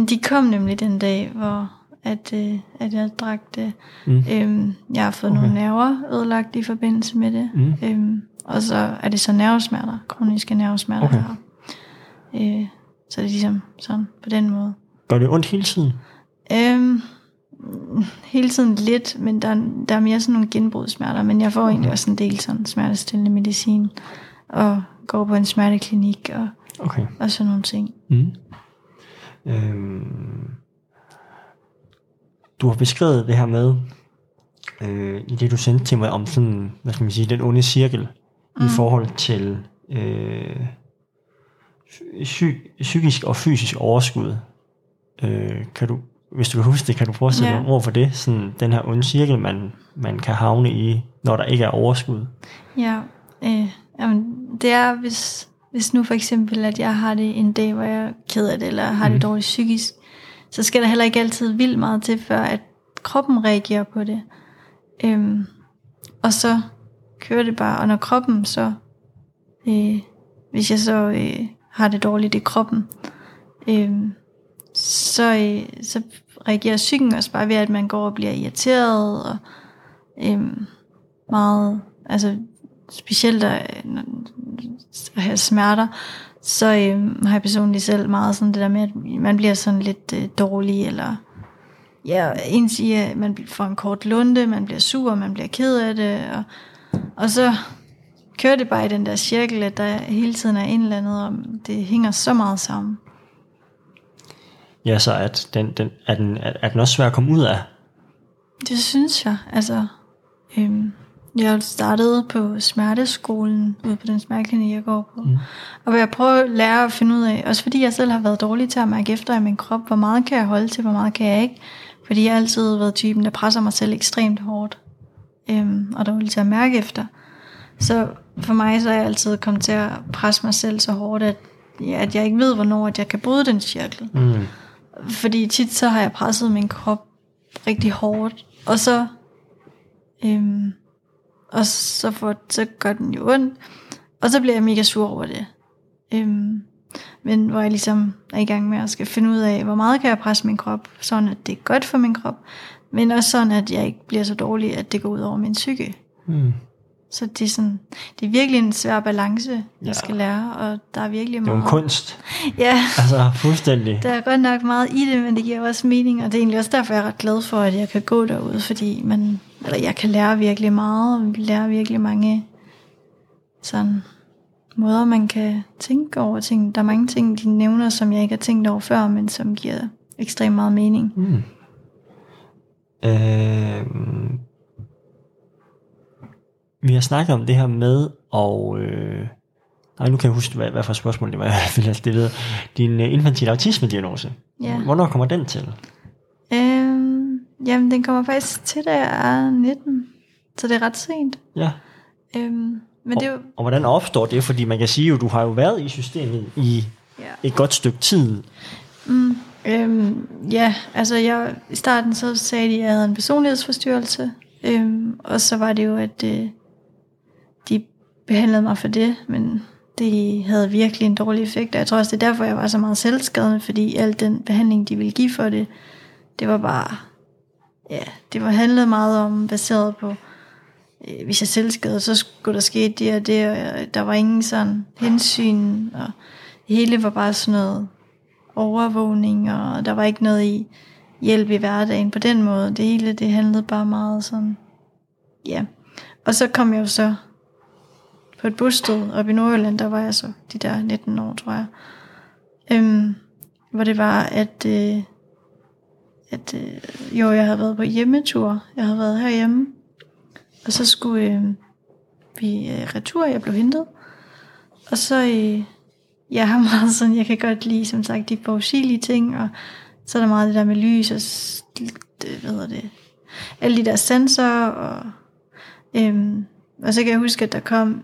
De kom nemlig den dag, hvor at, øh, at jeg drak det. Mm. Øhm, jeg har fået okay. nogle nerver ødelagt i forbindelse med det. Mm. Øhm, og så er det så nervesmerter, kroniske nervesmerter. Okay. har. Øh, så det er ligesom sådan på den måde. Gør det ondt hele tiden? Øhm, hele tiden lidt, men der, er- der er mere sådan nogle genbrudssmerter, men jeg får egentlig også en del sådan smertestillende medicin, og går på en smerteklinik, og, Okay. og sådan nogle ting. Mm. Øhm, du har beskrevet det her med, øh, i det du sendte til mig, om sådan, hvad skal man sige, den onde cirkel, mm. i forhold til øh, psy- psykisk og fysisk overskud. Øh, kan du, hvis du kan huske det, kan du at sætte Ja. ord for det? Sådan, den her onde cirkel, man, man kan havne i, når der ikke er overskud. Ja, øh, jamen, det er, hvis, hvis nu for eksempel, at jeg har det en dag, hvor jeg er ked af det, eller har det dårligt psykisk, så skal der heller ikke altid vildt meget til, før at kroppen reagerer på det. Øhm, og så kører det bare, og når kroppen så, øh, hvis jeg så øh, har det dårligt i kroppen, øh, så, øh, så reagerer psyken også bare ved, at man går og bliver irriteret, og øh, meget, altså specielt øh, at, at have smerter, så øh, har jeg personligt selv meget sådan det der med, at man bliver sådan lidt øh, dårlig, eller ja, en siger, at man får en kort lunde, man bliver sur, man bliver ked af det, og, og så kører det bare i den der cirkel, at der hele tiden er en eller andet, og det hænger så meget sammen. Ja, så at den, den, er, den, er, den også svær at komme ud af? Det synes jeg. Altså, øhm, jeg startede på smerteskolen ude på den smerteklinik, jeg går på. Mm. Og hvor jeg prøver at lære at finde ud af, også fordi jeg selv har været dårlig til at mærke efter i min krop, hvor meget kan jeg holde til, hvor meget kan jeg ikke. Fordi jeg har altid været typen, der presser mig selv ekstremt hårdt. Øhm, og er dårlig til at mærke efter. Så for mig så er jeg altid kommet til at presse mig selv så hårdt, at, at jeg ikke ved, hvornår at jeg kan bryde den cirkel. Mm. Fordi tit så har jeg presset min krop rigtig hårdt. Og så, øhm, og så, får, så gør den jo ondt. Og så bliver jeg mega sur over det. Øhm, men hvor jeg ligesom er i gang med at skal finde ud af, hvor meget kan jeg presse min krop, sådan at det er godt for min krop, men også sådan, at jeg ikke bliver så dårlig, at det går ud over min psyke. Mm. Så det er, sådan, det er virkelig en svær balance, jeg Ja. skal lære, og der er virkelig Det er meget... en kunst. Ja, Altså, fuldstændig. der er godt nok meget i det, men det giver også mening, og det er egentlig også derfor, jeg er ret glad for, at jeg kan gå derude, fordi man, eller jeg kan lære virkelig meget, og lære virkelig mange sådan måder, man kan tænke over ting. Der er mange ting, de nævner, som jeg ikke har tænkt over før, men som giver ekstremt meget mening. Mm. Øh, vi har snakket om det her med, og øh, nej, nu kan jeg huske, hvad, hvad for spørgsmål det var, jeg ville have stillet. Din øh, infantile autisme-diagnose. Ja. Hvornår kommer den til? Øhm, jamen, den kommer faktisk til, da jeg er 19, så det er ret sent. Ja. Øhm, men det er jo... Og hvordan opstår det? Fordi man kan sige jo, du har jo været i systemet i Ja. et godt stykke tid. Mm, øhm, ja, altså jeg, i starten så sagde de, at jeg havde en personlighedsforstyrrelse, øhm, og så var det jo, at øh, behandlede mig for det, men det havde virkelig en dårlig effekt, og jeg tror også, det er derfor, jeg var så meget selvskadende, fordi al den behandling, de ville give for det, det var bare, ja, det var handlet meget om, baseret på, øh, hvis jeg selvskadede, så skulle der ske det og det, og der var ingen sådan hensyn, og det hele var bare sådan noget overvågning, og der var ikke noget i hjælp i hverdagen på den måde. Det hele, det handlede bare meget sådan, ja. Og så kom jeg jo så på et bosted op i Nordjylland, der var jeg så de der 19 år, tror jeg. Øhm, hvor det var, at, øh, at øh, jo, jeg havde været på hjemmetur. Jeg havde været herhjemme. Og så skulle øh, vi øh, retur, jeg blev hentet. Og så, øh, jeg har meget sådan, jeg kan godt lide, som sagt, de forudsigelige ting, og så er der meget det der med lys, og det, øh, hvad hedder det, alle de der sensorer, og, øhm, og så kan jeg huske, at der kom,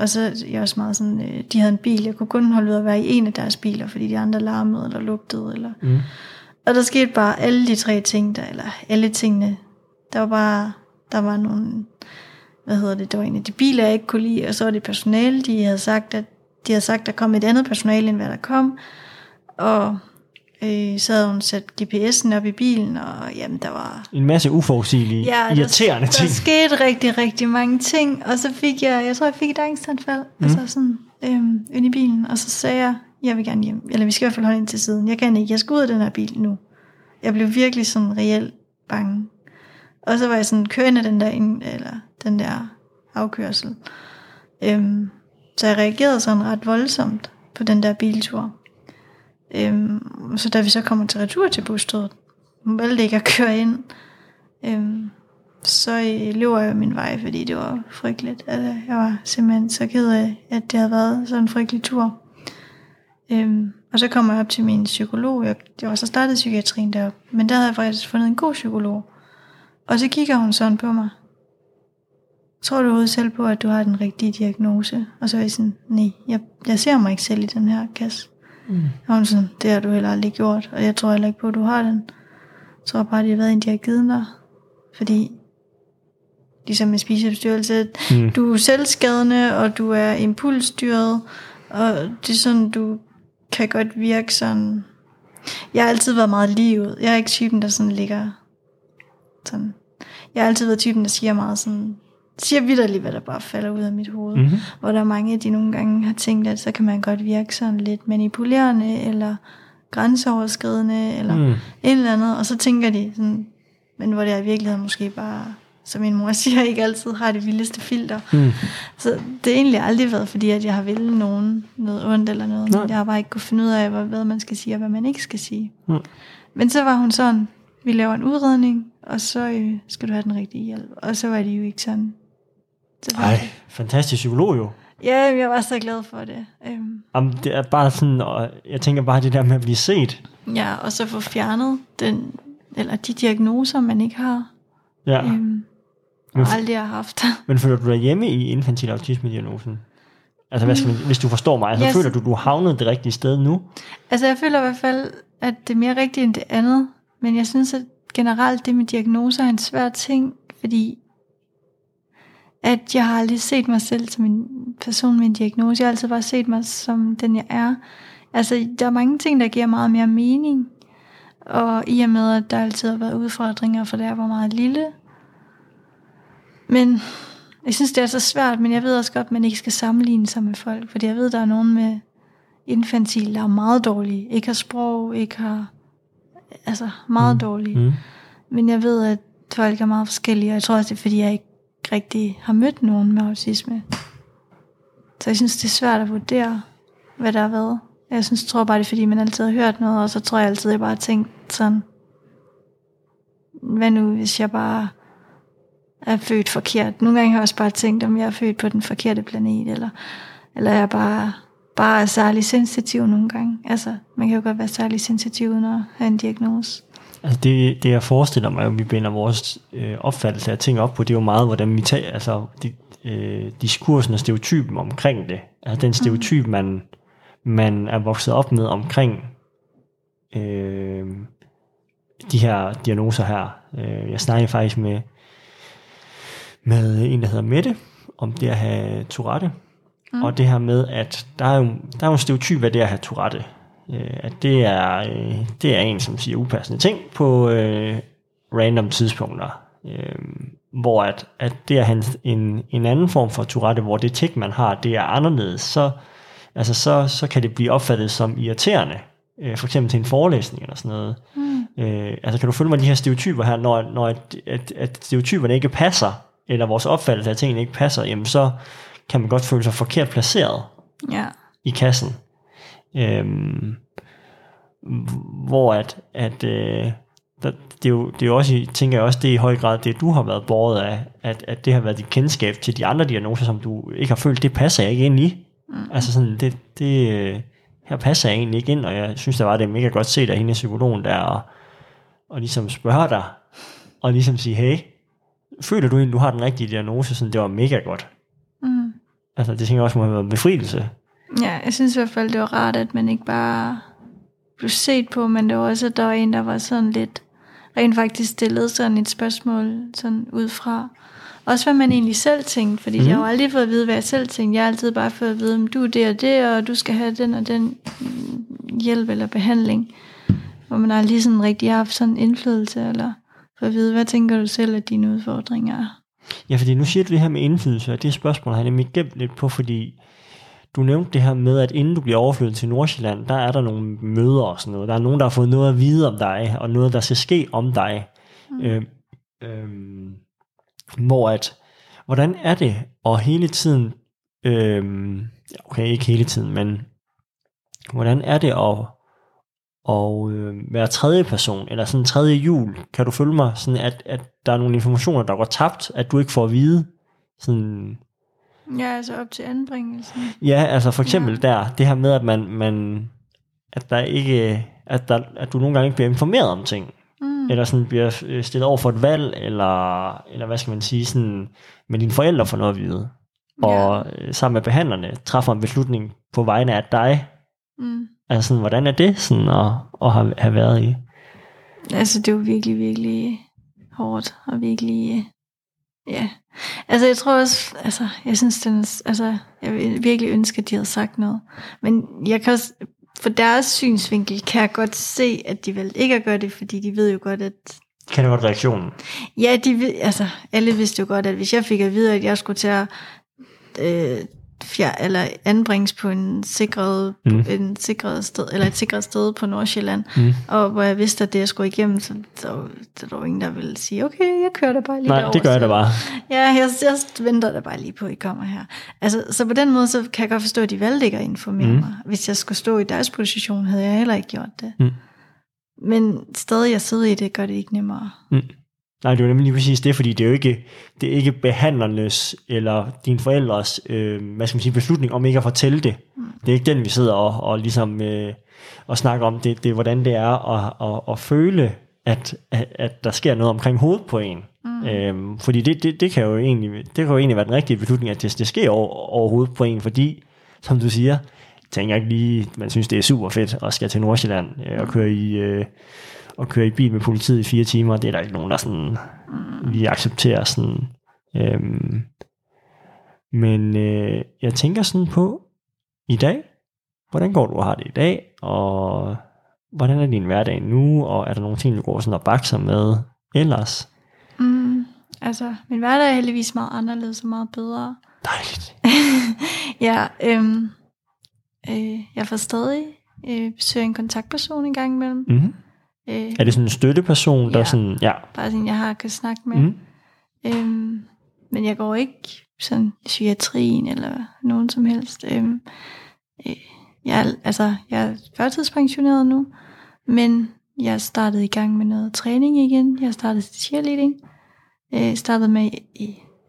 og så er jeg også meget sådan, øh, de havde en bil, jeg kunne kun holde ud at være i en af deres biler, fordi de andre larmede, eller lugtede, eller, Mm. og der skete bare alle de tre ting der, eller alle tingene, der var bare, der var nogle, hvad hedder det, der var en af de biler, jeg ikke kunne lide, og så var det personale, de havde sagt, at de havde sagt, der kom et andet personale, end hvad der kom, og øh, så havde hun sat GPS'en op i bilen, og jamen, der var En masse uforudsigelige, ja, irriterende der, ting. Der skete rigtig, rigtig mange ting, og så fik jeg, jeg tror, jeg fik et angstanfald, mm. altså sådan, øhm, inde i bilen, og så sagde jeg, jeg vil gerne hjem, eller vi skal i hvert fald holde ind til siden, jeg kan ikke, jeg skal ud af den her bil nu. Jeg blev virkelig sådan reelt bange. Og så var jeg sådan kørende den der, ind, eller den der afkørsel. Øhm, så jeg reagerede sådan ret voldsomt på den der biltur. Øhm, så da vi så kommer til retur til busstedet, hun valgte ikke at køre ind, øhm, så øh, løber jeg min vej, fordi det var frygteligt. Altså, jeg var simpelthen så ked af, at det havde været sådan en frygtelig tur. Øhm, og så kommer jeg op til min psykolog. Jeg, jeg var så startet psykiatrien derop, men der havde jeg faktisk fundet en god psykolog. Og så kigger hun sådan på mig. Tror du selv på, at du har den rigtige diagnose? Og så er jeg sådan, nej, jeg, jeg ser mig ikke selv i den her kasse. Mm. Og hun sådan, det har du heller aldrig gjort, og jeg tror heller ikke på, at du har den. Jeg tror bare, det har været en, de har givet dig. Fordi, ligesom med spiseforstyrrelse, Mm. du er selvskadende, og du er impulsstyret, og det er sådan, du kan godt virke sådan... Jeg har altid været meget livet. Jeg er ikke typen, der sådan ligger sådan... Jeg har altid været typen, der siger meget sådan... Siger vidderligt, hvad der bare falder ud af mit hoved. Mm-hmm. Hvor der er mange, de nogle gange har tænkt, at så kan man godt virke sådan lidt manipulerende, eller grænseoverskridende, eller mm. Mm. et eller andet. Og så tænker de sådan, men hvor det er i virkeligheden måske bare, som min mor siger, ikke altid har det vildeste filter. Mm. Så det har egentlig aldrig været, fordi at jeg har ville nogen noget ondt eller noget. Nej. Jeg har bare ikke kunne finde ud af, hvad, hvad man skal sige og hvad man ikke skal sige. Mm. Men så var hun sådan, vi laver en udredning, og så øh, skal du have den rigtige hjælp. Og så var det jo ikke sådan. Var Ej, det- fantastisk psykolog jo. Ja, jeg var så glad for det. Øhm, Jamen, det er bare sådan, og jeg tænker bare det der med at blive set. ja, og så få fjernet den, eller de diagnoser, man ikke har. Ja. Øhm, Men- og aldrig har haft. Men føler du dig hjemme i infantil autisme-diagnosen? Altså, hvad skal man, hvis du forstår mig, så Yes. føler du, du har havnet det rigtige sted nu? Altså, jeg føler i hvert fald, at det er mere rigtigt end det andet. Men jeg synes, at generelt det med diagnoser er en svær ting, fordi at jeg har aldrig set mig selv som en person med en diagnose. Jeg har altid bare set mig som den, jeg er. Altså, der er mange ting, der giver meget mere mening. Og i og med, at der altid har været udfordringer, for da jeg var meget lille. Men jeg synes, det er så svært, men jeg ved også godt, at man ikke skal sammenligne sig med folk. Fordi jeg ved, der er nogen med infantil, der er meget dårlige. Ikke har sprog, ikke har... Altså, meget mm. dårlige. Mm. Men jeg ved, at folk er meget forskellige, og jeg tror også, det er, fordi jeg ikke rigtig har mødt nogen med autisme. Så jeg synes, det er svært at vurdere, hvad der har været. Jeg synes, tror bare, det er, fordi man altid har hørt noget, og så tror jeg altid, jeg bare har tænkt sådan, hvad nu, hvis jeg bare er født forkert. Nogle gange har jeg også bare tænkt, om jeg er født på den forkerte planet, eller, eller jeg bare, bare er særlig sensitiv nogle gange. Altså, man kan jo godt være særlig sensitiv uden at have en diagnose. Altså det, det jeg forestiller mig, at vi binder vores øh, opfattelse af ting op på, det er jo meget, hvordan vi tager, altså de, øh, diskursen og stereotypen omkring det. Altså den stereotyp, mm. man, man er vokset op med omkring øh, de her diagnoser her. Øh, jeg snakkede faktisk med, med en, der hedder Mette, om det at have Tourette. Mm. Og det her med, at der er jo, der er jo en stereotyp af det at have Tourette. Øh, at det er, øh, det er en, som siger upassende ting på øh, random tidspunkter. Øh, hvor at, at det er en, en, en anden form for Tourette, hvor det tik, man har, det er anderledes, så, altså så, så kan det blive opfattet som irriterende. Øh, for eksempel til en forelæsning eller sådan noget. Mm. Øh, altså kan du følge mig de her stereotyper her, når, når at, at, at stereotyperne ikke passer, eller vores opfattelse af tingene ikke passer, jamen så kan man godt føle sig forkert placeret ja. i kassen. Øhm, hvor at, at øh, der, det, er jo, det er jo også, tænker jeg også, det er i høj grad det, du har været båret af, at, at det har været dit kendskab til de andre diagnoser, som du ikke har følt, det passer jeg ikke ind i. Mm. Altså sådan, det, det, øh, her passer jeg egentlig ikke ind, og jeg synes, der var det mega godt set af hende psykologen der, og, og ligesom spørge dig, og ligesom sige, hey, føler du egentlig, du har den rigtige diagnose? Sådan, det var mega godt. Mm. Altså, det tænker jeg også må have været befrielse. Ja, jeg synes i hvert fald, det var rart, at man ikke bare blev set på, men det var også, at der var en, der var sådan lidt, rent faktisk stillede sådan et spørgsmål sådan ud fra. Også hvad man egentlig selv tænkte, fordi mm. jeg har aldrig fået at vide, hvad jeg selv tænkte. Jeg har altid bare fået at vide, om du er det og det, og du skal have den og den hjælp eller behandling. Hvor man aldrig sådan rigtig har haft sådan indflydelse, eller for at vide, hvad tænker du selv, at dine udfordringer er? Ja, fordi nu siger du det her med indflydelse, og det spørgsmål har jeg nemlig gemt lidt på, fordi du nævnte det her med, at inden du bliver overflyttet til Nordsjælland, der er der nogle møder og sådan noget. Der er nogen, der har fået noget at vide om dig, og noget, der skal ske om dig. Mm. Øh, øh, hvor at, hvordan er det at hele tiden, øh, okay, ikke hele tiden, men hvordan er det at, at øh, være tredje person, eller sådan tredje jul, kan du følge mig, sådan at, at der er nogle informationer, der går tabt, at du ikke får at vide, sådan, Ja, altså op til anbringelsen. Ja, altså for eksempel ja. der, det her med, at man, man at der ikke, at, der, at du nogle gange ikke bliver informeret om ting, mm. eller sådan bliver øh, stillet over for et valg, eller, eller hvad skal man sige, sådan, med dine forældre for noget at vide, og ja. Øh, sammen med behandlerne træffer en beslutning på vegne af dig. Mm. Altså sådan, hvordan er det sådan at, at have, have været i? Altså det var virkelig, virkelig hårdt, og virkelig, ja, Altså, jeg tror også, altså, jeg synes, den, altså, jeg vil virkelig ønske, at de havde sagt noget. Men jeg kan også, for deres synsvinkel, kan jeg godt se, at de vil ikke gøre det, fordi de ved jo godt, at... Kan det godt reaktionen? Ja, de ved, altså, alle vidste jo godt, at hvis jeg fik at vide, at jeg skulle til at øh, fjer, eller anbringes på en sikret, mm. en sikret sted, eller et sikret sted på Nordsjælland, mm. og hvor jeg vidste, at det jeg skulle igennem, så, så, så der var ingen, der ville sige, okay, jeg kører da bare lige Nej, derover, det gør jeg da bare. Ja, jeg, jeg venter da bare lige på, at I kommer her. Altså, så på den måde, så kan jeg godt forstå, at de valgte ikke at informere mm. mig. Hvis jeg skulle stå i deres position, havde jeg heller ikke gjort det. Mm. Men stadig jeg sidder i det, gør det ikke nemmere. Mm. Nej, det er jo nemlig lige præcis det, fordi det er jo ikke, det er ikke behandlernes eller dine forældres øh, hvad skal man sige, beslutning om ikke at fortælle det. Mm. Det er ikke den, vi sidder og, og ligesom øh, og snakker om. Det, det er, hvordan det er at, at, at føle, at, at, at der sker noget omkring hovedet på en. Mm. Øhm, fordi det, det, det, kan jo egentlig, det kan jo egentlig være den rigtige beslutning, at det, det sker over, over hovedet på en, fordi, som du siger, tænker ikke lige, man synes, det er super fedt at skal til Nordsjælland øh, og køre i... Øh, at køre i bil med politiet i fire timer, det er der ikke nogen, der sådan, vi accepterer sådan. Øhm, men øh, jeg tænker sådan på, i dag, hvordan går du og har det i dag, og hvordan er din hverdag nu, og er der nogle ting, du går sådan og bakser med ellers? Mm, altså, min hverdag er heldigvis meget anderledes og meget bedre. Dejligt. ja, øhm, øh, jeg får stadig øh, besøger en kontaktperson en gang imellem. Mm-hmm. Øh, Er det sådan en støtteperson, der Ja. sådan, ja. bare sådan, jeg har kan snakke med. Mm. Øhm, men jeg går ikke sådan i psykiatrien eller nogen som helst. Øhm, øh, jeg, er, altså, jeg er førtidspensioneret nu, men jeg startet i gang med noget træning igen. Jeg har startet til cheerleading. Øh, startet med i,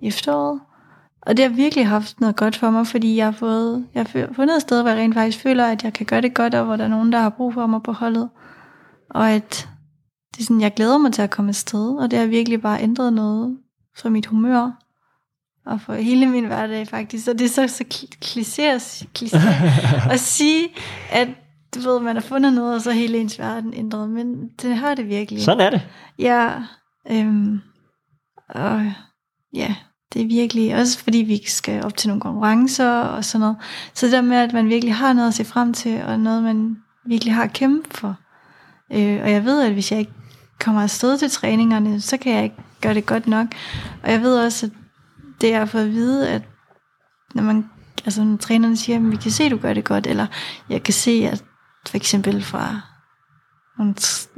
i efteråret. Og det har virkelig haft noget godt for mig, fordi jeg har, fået, jeg har fundet et sted, hvor jeg rent faktisk føler, at jeg kan gøre det godt, og hvor der er nogen, der har brug for mig på holdet. Og at det er sådan, jeg glæder mig til at komme afsted, og det har virkelig bare ændret noget for mit humør, og for hele min hverdag faktisk. Så det er så, så kli- kliché, at- sige, at du ved, man har fundet noget, og så hele ens verden ændret, men det har det virkelig. Sådan er det. Ja, øhm, og ja, det er virkelig, også fordi vi skal op til nogle konkurrencer og sådan noget. Så det der med, at man virkelig har noget at se frem til, og noget, man virkelig har at kæmpe for. Øh, og jeg ved, at hvis jeg ikke kommer afsted til træningerne, så kan jeg ikke gøre det godt nok. Og jeg ved også, at det jeg har at vide, at når man, altså når trænerne siger, at vi kan se, at du gør det godt, eller jeg kan se, at for eksempel fra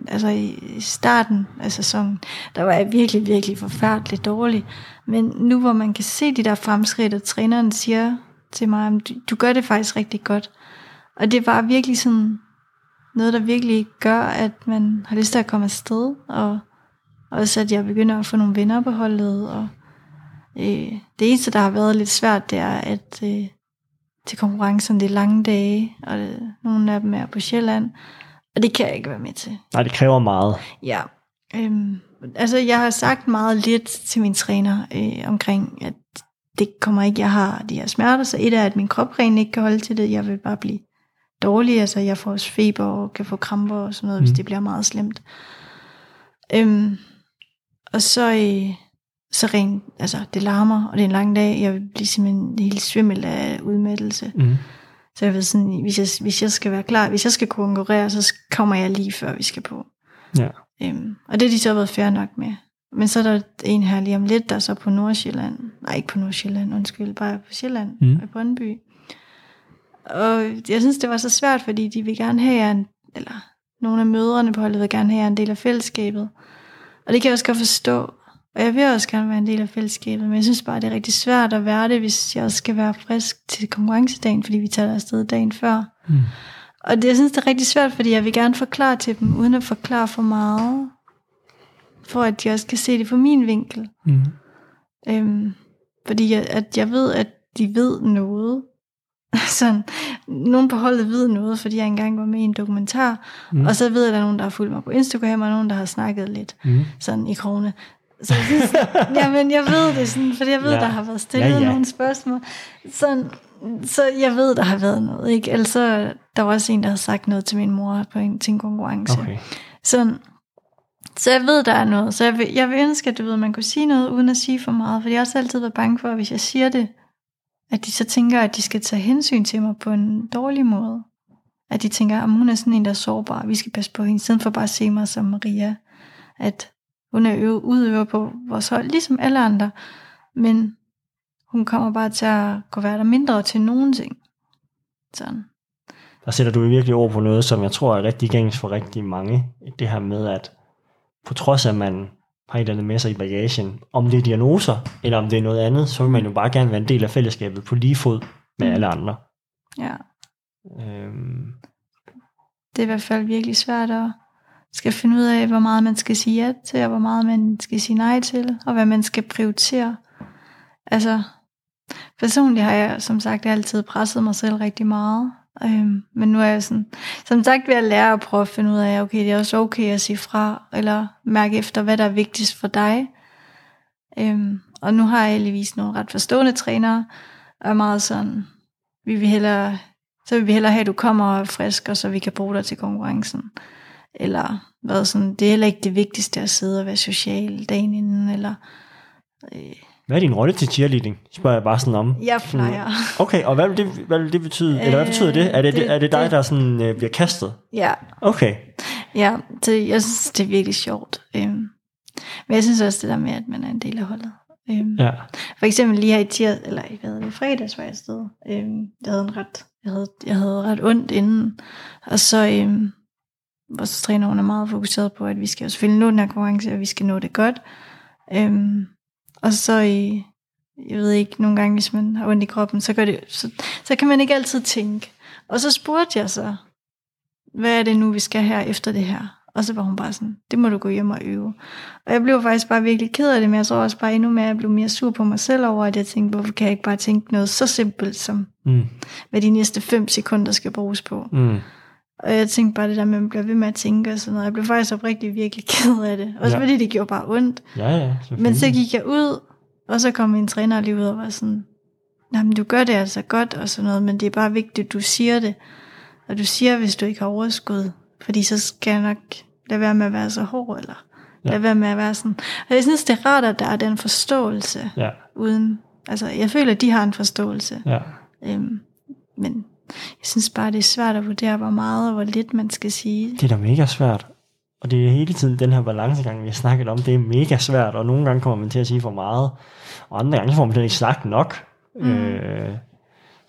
altså i starten af sæsonen, der var jeg virkelig, virkelig forfærdeligt dårlig. Men nu hvor man kan se de der fremskridt, og træneren siger til mig, at du, du gør det faktisk rigtig godt. Og det var virkelig sådan noget, der virkelig gør, at man har lyst til at komme afsted, og også at jeg begynder at få nogle venner på holdet, og øh, det eneste, der har været lidt svært, det er, at øh, til konkurrencen, det er lange dage, og det, nogle af dem er på Sjælland, og det kan jeg ikke være med til. Nej, det kræver meget. Ja. Øhm, altså, jeg har sagt meget lidt til min træner øh, omkring, at det kommer ikke, jeg har de her smerter, så et er, at min krop rent ikke kan holde til det, jeg vil bare blive dårlig, altså jeg får også feber og kan få kramper og sådan noget, mm. Hvis det bliver meget slemt. Øhm, og så, øh, så rent, altså det larmer, og det er en lang dag, jeg vil blive simpelthen helt svimmel af udmattelse. Mm. Så jeg ved sådan, hvis jeg, hvis jeg skal være klar, hvis jeg skal konkurrere, så kommer jeg lige før vi skal på. Ja. Øhm, og det har de så været fair nok med. Men så er der en her lige om lidt, der er så på Nordsjælland. Nej, ikke på Nordsjælland, undskyld, bare på Sjælland, Mm. mm. i Brøndby. Og jeg synes, det var så svært, fordi de vil gerne have jer, en, eller nogle af mødrene på holdet vil gerne have jer en del af fællesskabet. Og det kan jeg også godt forstå. Og jeg vil også gerne være en del af fællesskabet, men jeg synes bare, det er rigtig svært at være det, hvis jeg også skal være frisk til konkurrencedagen, fordi vi tager afsted dagen før. Mm. Og det, jeg synes, det er rigtig svært, fordi jeg vil gerne forklare til dem, uden at forklare for meget. For at de også kan se det fra min vinkel. Mm. Øhm, fordi jeg, at jeg ved, at de ved noget. Sådan, nogen på holdet ved noget, fordi jeg engang var med i en dokumentar. Mm. Og så ved jeg, at der er nogen, der har fulgt mig på Instagram, og nogen, der har snakket lidt Mm. sådan i krone. Så jeg synes, jamen, jeg ved det sådan, fordi jeg ved, Ja. der har været stillet Ja, ja, nogle spørgsmål. Sådan, så jeg ved, der har været noget. Ikke? Ellers så, der var også en, der havde sagt noget til min mor på en, til en konkurrence. Okay. Sådan, så jeg ved, der er noget. Så jeg vil, jeg vil ønske, at du ved, man kunne sige noget, uden at sige for meget. For jeg har også altid været bange for, at hvis jeg siger det, at de så tænker, at de skal tage hensyn til mig på en dårlig måde. At de tænker, at hun er sådan en, der er sårbar. Vi skal passe på hende, i stedet for bare at se mig som Maria. At hun er øve, udøver på vores hold, ligesom alle andre. Men hun kommer bare til at gå være der mindre til nogen ting. Sådan. Der sætter du virkelig ord på noget, som jeg tror er rigtig gængs for rigtig mange. Det her med, at på trods af, at man har et eller andet med sig i bagagen, om det er diagnoser, eller om det er noget andet, så vil man jo bare gerne være en del af fællesskabet på lige fod med Mm. alle andre. Ja. Øhm, det er i hvert fald virkelig svært at skal finde ud af, hvor meget man skal sige ja til, og hvor meget man skal sige nej til, og hvad man skal prioritere. Altså, personligt har jeg som sagt altid presset mig selv rigtig meget, øhm, men nu er jeg sådan, som sagt ved at lære at prøve at finde ud af, okay, det er også okay at sige fra, eller mærke efter, hvad der er vigtigst for dig. Øhm, og nu har jeg heldigvis nogle ret forstående trænere, og er meget sådan, vi vil hellere så vil vi hellere have, at du kommer frisk, og så vi kan bruge dig til konkurrencen. Eller hvad sådan, det er heller ikke det vigtigste at sidde og være social dagen inden, eller øh, hvad er din rolle til cheerleading? Spørger jeg bare sådan om. jeg plejer. Okay, og hvad vil det, hvad vil det betyde? Eller hvad betyder det? Er det, det- er det dig, det- der sådan, øh, bliver kastet? Ja, Okay. ja det, jeg synes, det er virkelig sjovt. Øhm, men jeg synes også det der med, at man er en del af holdet. Øhm, Ja. For eksempel lige her i tirs, eller i hvad det, fredags var jeg afsted. Øhm, jeg havde en ret, jeg havde, jeg havde ret ondt inden. Og så øhm, vores træner er meget fokuseret på, at vi skal jo selvfølgelig nå den her konkurrence, og vi skal nå det godt. Øhm, og så i, jeg ved ikke, nogle gange, hvis man har ondt i kroppen, så, gør det, så, så kan man ikke altid tænke. Og så spurgte jeg så, hvad er det nu, vi skal her efter det her? Og så var hun bare sådan, det må du gå hjem og øve. Og jeg blev faktisk bare virkelig ked af det, men jeg tror også bare endnu mere, at jeg blev mere sur på mig selv over, at jeg tænkte, hvorfor kan jeg ikke bare tænke noget så simpelt som, Mm. hvad de næste 5 sekunder skal bruges på. Mm. Og jeg tænkte bare det der med, at man bliver ved med at tænke og sådan noget. Jeg blev faktisk oprigtigt virkelig ked af det. Også Ja. fordi det gjorde bare ondt. Ja, ja, Men så gik jeg ud, og så kom min træner lige ud og var sådan, jamen du gør det altså godt og sådan noget, men det er bare vigtigt, at du siger det. Og du siger, hvis du ikke har overskud, fordi så skal jeg nok lade være med at være så hård, eller Ja. lade være med at være sådan. Og jeg synes, det er rart, at der er den forståelse, Ja, uden, altså jeg føler, at de har en forståelse. ja. Øhm, men jeg synes bare, det er svært at vurdere, hvor meget og hvor lidt man skal sige. Det er da mega svært. Og det er hele tiden den her balancegang, vi har snakket om, det er mega svært, og nogle gange kommer man til at sige for meget, og andre gange får man slet ikke sagt nok. Mm. Øh,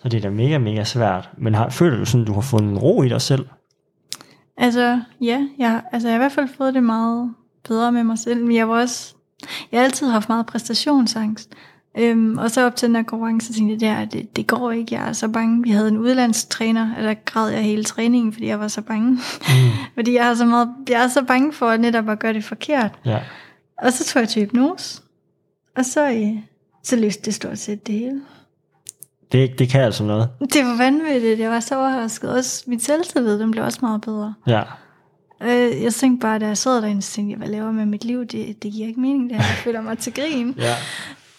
så det er da mega, mega svært. Men har, føler du sådan, du har fundet ro i dig selv? Altså, ja, jeg, altså, jeg har i hvert fald fået det meget bedre med mig selv, men jeg var også, jeg har altid haft meget præstationsangst. Øhm, og så op til den her konkurrence, så tænkte jeg, det, det, det går ikke, jeg er så bange. Vi havde en udlandstræner, og der græd jeg hele træningen, fordi jeg var så bange. Mm. fordi jeg, har så meget, jeg er så bange for at netop at gøre det forkert. Ja. Og så tog jeg til hypnose, og så, øh, så løste det stort set det hele. Det, det kan altså noget. Det var vanvittigt, jeg var så overrasket. Også mit selvtillid, den blev også meget bedre. Ja. Øh, jeg tænkte bare, da jeg sad derinde, så tænkte jeg, hvad laver jeg med mit liv? Det, det giver ikke mening, det her. Jeg føler mig til grin. ja.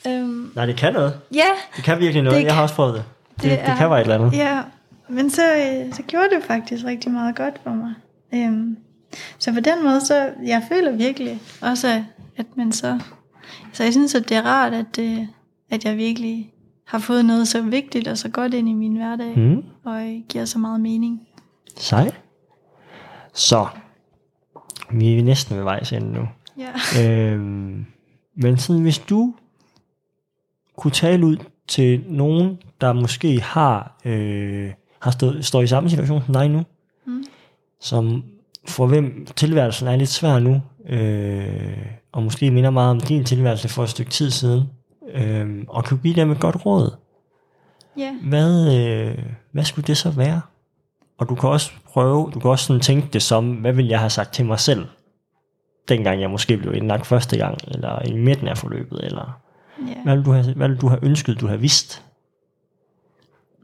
Øhm, Nej, det kan noget. ja, Det kan virkelig noget. Det jeg har også prøvet det. Det, det, er- det kan være et eller andet. ja. Men så, øh, så gjorde det faktisk rigtig meget godt for mig. Øhm, så på den måde, så jeg føler virkelig også, at man så... Så jeg synes, at det er rart, at, øh, at jeg virkelig har fået noget så vigtigt og så godt ind i min hverdag, Mm. og øh, giver så meget mening. Sej. Så, vi er næsten ved vejs ende nu. Ja. Øhm, men sådan, hvis du kunne tale ud til nogen, der måske har, øh, har stået, står i samme situation som dig nu, Mm. som for hvem tilværelsen er lidt svær nu, øh, og måske minder meget om din tilværelse for et stykke tid siden, øh, og kunne give dem et godt råd, Ja. hvad, øh, hvad skulle det så være? Og du kan også prøve, du kan også sådan tænke det som, hvad vil jeg have sagt til mig selv, dengang jeg måske blev indlagt første gang, eller i midten af forløbet, eller ja. hvad vil du have, hvad vil du have ønsket, du have vidst?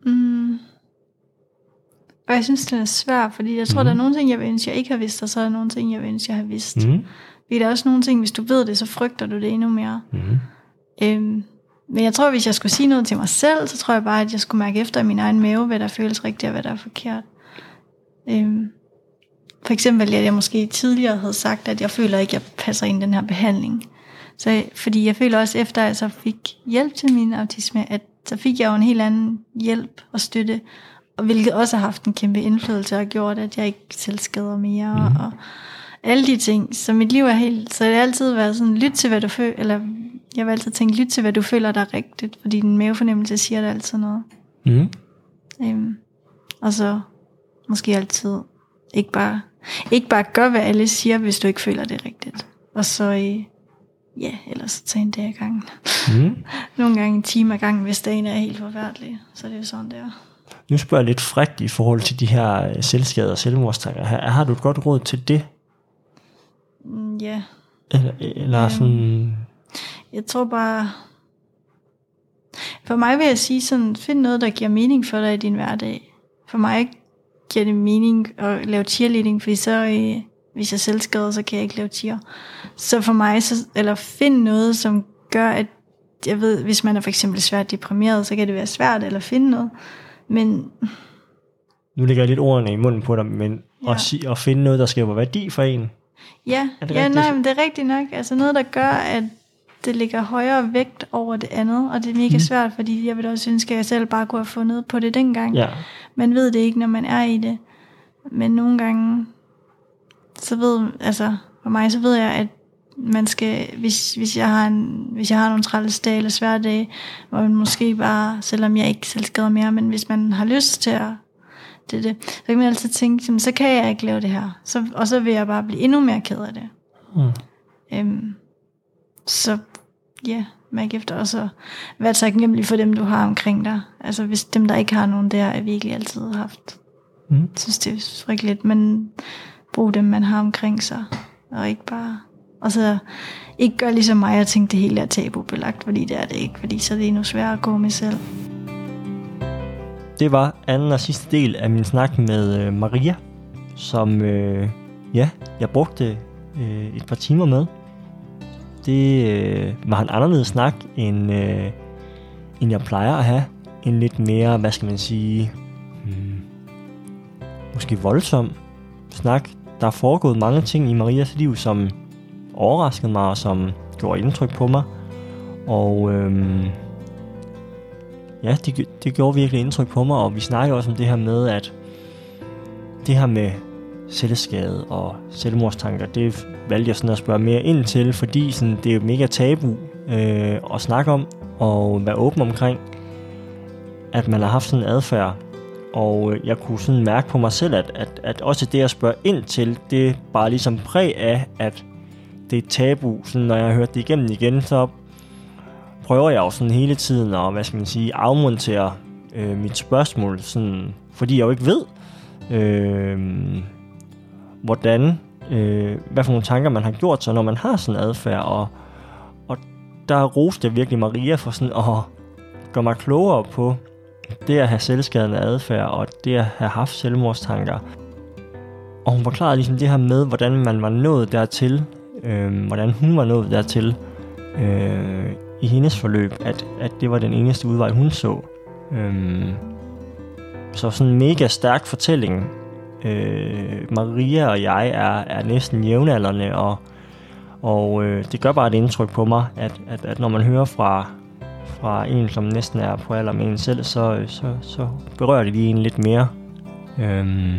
Mm. Og jeg synes, det er svært, fordi jeg tror, mm. der er nogle ting, jeg vil ønske, jeg ikke har vidst, og så er der nogle ting, jeg vil ønske, jeg har vidst. Mm. Fordi der er også nogle ting, hvis du ved det, så frygter du det endnu mere. Mm. Øhm, men jeg tror, hvis jeg skulle sige noget til mig selv, så tror jeg bare, at jeg skulle mærke efter i min egen mave, hvad der føles rigtigt og hvad der er forkert. Øhm, for eksempel, at jeg måske tidligere havde sagt, at jeg føler ikke, at jeg passer ind i den her behandling. Så, fordi jeg føler også efter, at jeg så fik hjælp til min autisme, at så fik jeg jo en helt anden hjælp og støtte, og hvilket også har haft en kæmpe indflydelse og gjort, at jeg ikke selv skader mere, mm. og alle de ting. Så mit liv er helt, så det har altid været sådan, lyt til hvad du føler, eller jeg vil altid tænke, lyt til hvad du føler der er rigtigt, fordi din mavefornemmelse siger det altid noget. Mm. Øhm, og så måske altid ikke bare, ikke bare gør, hvad alle siger, hvis du ikke føler det rigtigt. Og så, øh, ja, ellers tage en dag ad gangen. Mm. Nogle gange en time ad gangen, hvis dagen er helt forfærdelig. Så det er jo sådan, det er. Nu spørger jeg lidt frækt i forhold til de her øh, selvskader og selvmordstanker. Har, har du et godt råd til det? Mm, Ja, Eller, eller sådan... jeg tror bare... For mig vil jeg sige sådan, find noget, der giver mening for dig i din hverdag. For mig giver det mening at lave cheerleading, fordi så, øh, hvis jeg selv skader, så kan jeg ikke lave cheer. Så for mig, så, eller find noget, som gør, at jeg ved, hvis man er for eksempel svært deprimeret, så kan det være svært eller finde noget. Men Nu lægger jeg lidt ordene i munden på dig, men Ja. at, sige, at finde noget, der skaber værdi for en. Ja, Er det ja rigtigt? nej, men det er rigtigt nok. Altså noget, der gør, at det ligger højere vægt over det andet, og det er mega Mhm. svært, fordi jeg vil også ønske, at jeg selv bare kunne have fundet på det dengang. Ja. Man ved det ikke, når man er i det. Men nogle gange, så ved, altså for mig, så ved jeg, at man skal, hvis, hvis, jeg har en, hvis jeg har nogle træls dage eller svære dage, hvor man måske bare, selvom jeg ikke selv skader mere, men hvis man har lyst til at det, det, så kan man altid tænke, jamen, så kan jeg ikke lave det her. Så, og så vil jeg bare blive endnu mere ked af det. Mm. Øhm, så ja, mærk efter også at være taknemmelig for dem, du har omkring dig. Altså hvis dem, der ikke har nogen der, er virkelig altid haft. Mm. Jeg synes, det er frygteligt, men bruge dem, man har omkring sig. Og ikke bare... Og så ikke gøre ligesom mig og tænke, det hele er tabubelagt, fordi det er det ikke. Fordi så er det endnu sværere at gå med selv. Det var anden og sidste del af min snak med øh, Maria, som øh, ja, jeg brugte øh, et par timer med. Det øh, var en anderledes snak, end, øh, end jeg plejer at have. En lidt mere, hvad skal man sige, hmm, måske voldsom snak. Der er foregået mange ting i Marias liv, som overraskede mig og som gjorde indtryk på mig. Og øhm, ja, det, det gjorde virkelig indtryk på mig, og vi snakkede også om det her med, at det her med selvskade og selvmordstanker, det valgte jeg sådan at spørge mere ind til, fordi sådan, det er jo mega tabu øh, at snakke om og være åben omkring, at man har haft sådan en adfærd. Og øh, jeg kunne sådan mærke på mig selv, at, at, at også det at spørge ind til, det er bare ligesom præg af, at det er tabu. Sådan, når jeg har hørt det igennem igen, så prøver jeg jo sådan hele tiden at, hvad skal man sige, afmontere øh, mit spørgsmål, sådan, fordi jeg jo ikke ved, øh, hvordan, øh, hvad for nogle tanker man har gjort sig, når man har sådan en adfærd, og, og der roste jeg virkelig Maria for sådan at gøre mig klogere på det at have selvskadende adfærd, og det at have haft selvmordstanker. Og hun forklarede ligesom det her med, hvordan man var nået dertil, øh, hvordan hun var nået dertil, øh, i hendes forløb, at, at det var den eneste udvej, hun så. Øh, så sådan en mega stærk fortælling. Øh, Maria og jeg er, er næsten jævnaldrende, og, og øh, det gør bare et indtryk på mig, at, at, at når man hører fra, fra en, som næsten er på alder med en selv, så, så, så berører det lige en lidt mere. Øhm,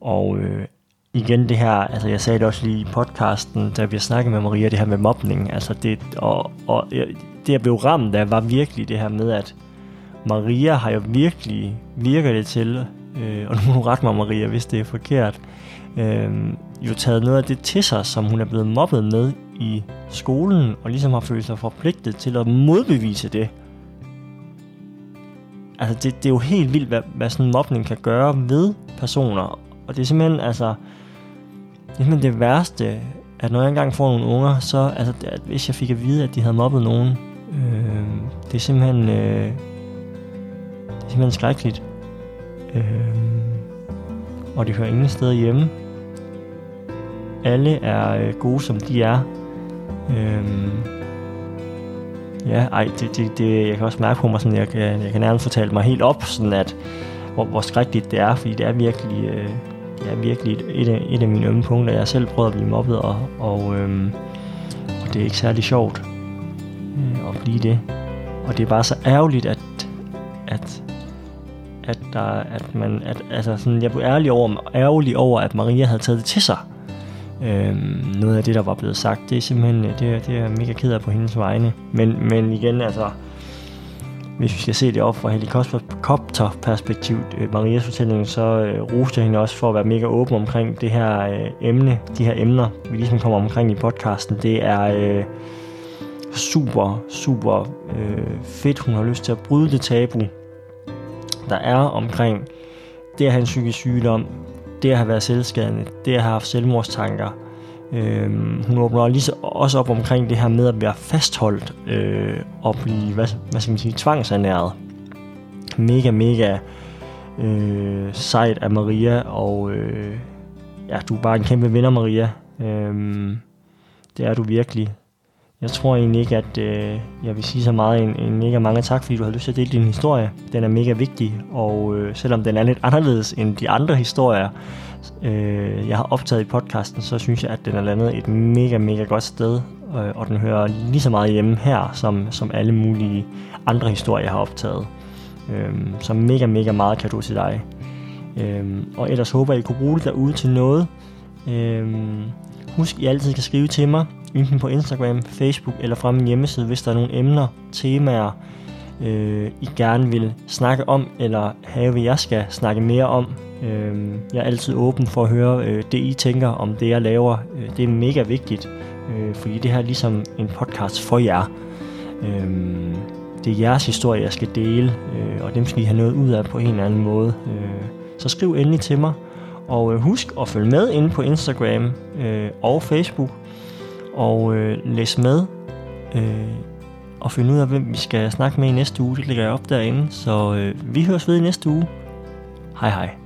og øh, igen det her, altså jeg sagde det også lige i podcasten, da vi snakkede med Maria, det her med mobning, altså det, og, og det jeg blev ramt af, var virkelig det her med, at Maria har jo virkelig, virker det til, øh, og nu må du rette mig Maria, hvis det er forkert, øh, jo taget noget af det til sig, som hun er blevet mobbet med i skolen, og ligesom har følt sig forpligtet til at modbevise det. Altså det, det er jo helt vildt, hvad, hvad sådan en mobning kan gøre ved personer, og det er simpelthen, altså, det er simpelthen det værste, at når jeg engang får nogle unger, så, altså, at hvis jeg fik at vide, at de havde mobbet nogen, øh, det er simpelthen, øh, det er simpelthen skrækkeligt. Øh, og det hører ingen steder hjemme. Alle er øh, gode, som de er. Øh, ja, ej, det, det, det, jeg kan også mærke på mig, sådan, jeg kan, jeg kan nærmest fortælle mig helt op, sådan at, hvor, hvor skrækkeligt det er, fordi det er virkelig, øh, det er virkelig et, et, af, et af mine ømme punkter. Jeg har selv prøvet at blive mobbet, og, og, øhm, og det er ikke særlig sjovt øh, at blive det. Og det er bare så ærgerligt, at, at, at, der, at man, at, altså sådan, jeg blev ærgerlig over, ærgerlig over, at Maria havde taget det til sig. Øhm, noget af det, der var blevet sagt, det er simpelthen, øh, det, er- det er mega ked af på hendes vegne. Men, men igen, altså, hvis vi skal se det op fra helikopterperspektivet, øh, Marias fortælling, så øh, roste jeg hende også for at være mega åben omkring det her øh, emne, de her emner, vi ligesom kommer omkring i podcasten. Det er øh, super, super øh, fedt, hun har lyst til at bryde det tabu, der er omkring det at have en psykisk sygdom, det at have været selvskadende, det at have haft selvmordstanker. Øh, hun åbner lige så, også op omkring det her med at være fastholdt øh, og blive, hvad, hvad skal man sige, tvangsernæret. Mega, mega øh, sejt af Maria, og øh, ja, du er bare en kæmpe vinder, Maria. Øh, det er du virkelig. Jeg tror egentlig ikke, at øh, jeg vil sige så meget en, en mega mange tak, fordi du har lyst til at dele din historie. Den er mega vigtig, og øh, selvom den er lidt anderledes end de andre historier, øh, jeg har optaget i podcasten, så synes jeg, at den er landet et mega, mega godt sted, øh, og den hører lige så meget hjemme her, som, som alle mulige andre historier, jeg har optaget. Øh, så mega, mega meget kan du til dig. Øh, og ellers håber jeg, I kunne bruge det derude til noget. Øh, husk, I altid kan skrive til mig, enten på Instagram, Facebook eller fra min hjemmeside, hvis der er nogle emner, temaer, øh, I gerne vil snakke om, eller have, hvad jeg skal snakke mere om. Øh, jeg er altid åben for at høre øh, det, I tænker om det, jeg laver. Øh, det er mega vigtigt, øh, fordi det her er ligesom en podcast for jer. Øh, det er jeres historie, jeg skal dele, øh, og dem skal I have noget ud af på en eller anden måde. Øh, så skriv endelig til mig, og øh, husk at følge med inde på Instagram øh, og Facebook, og øh, læs med øh, og finde ud af, hvem vi skal snakke med i næste uge. Det ligger jeg op derinde, så øh, vi høres ved i næste uge. Hej hej.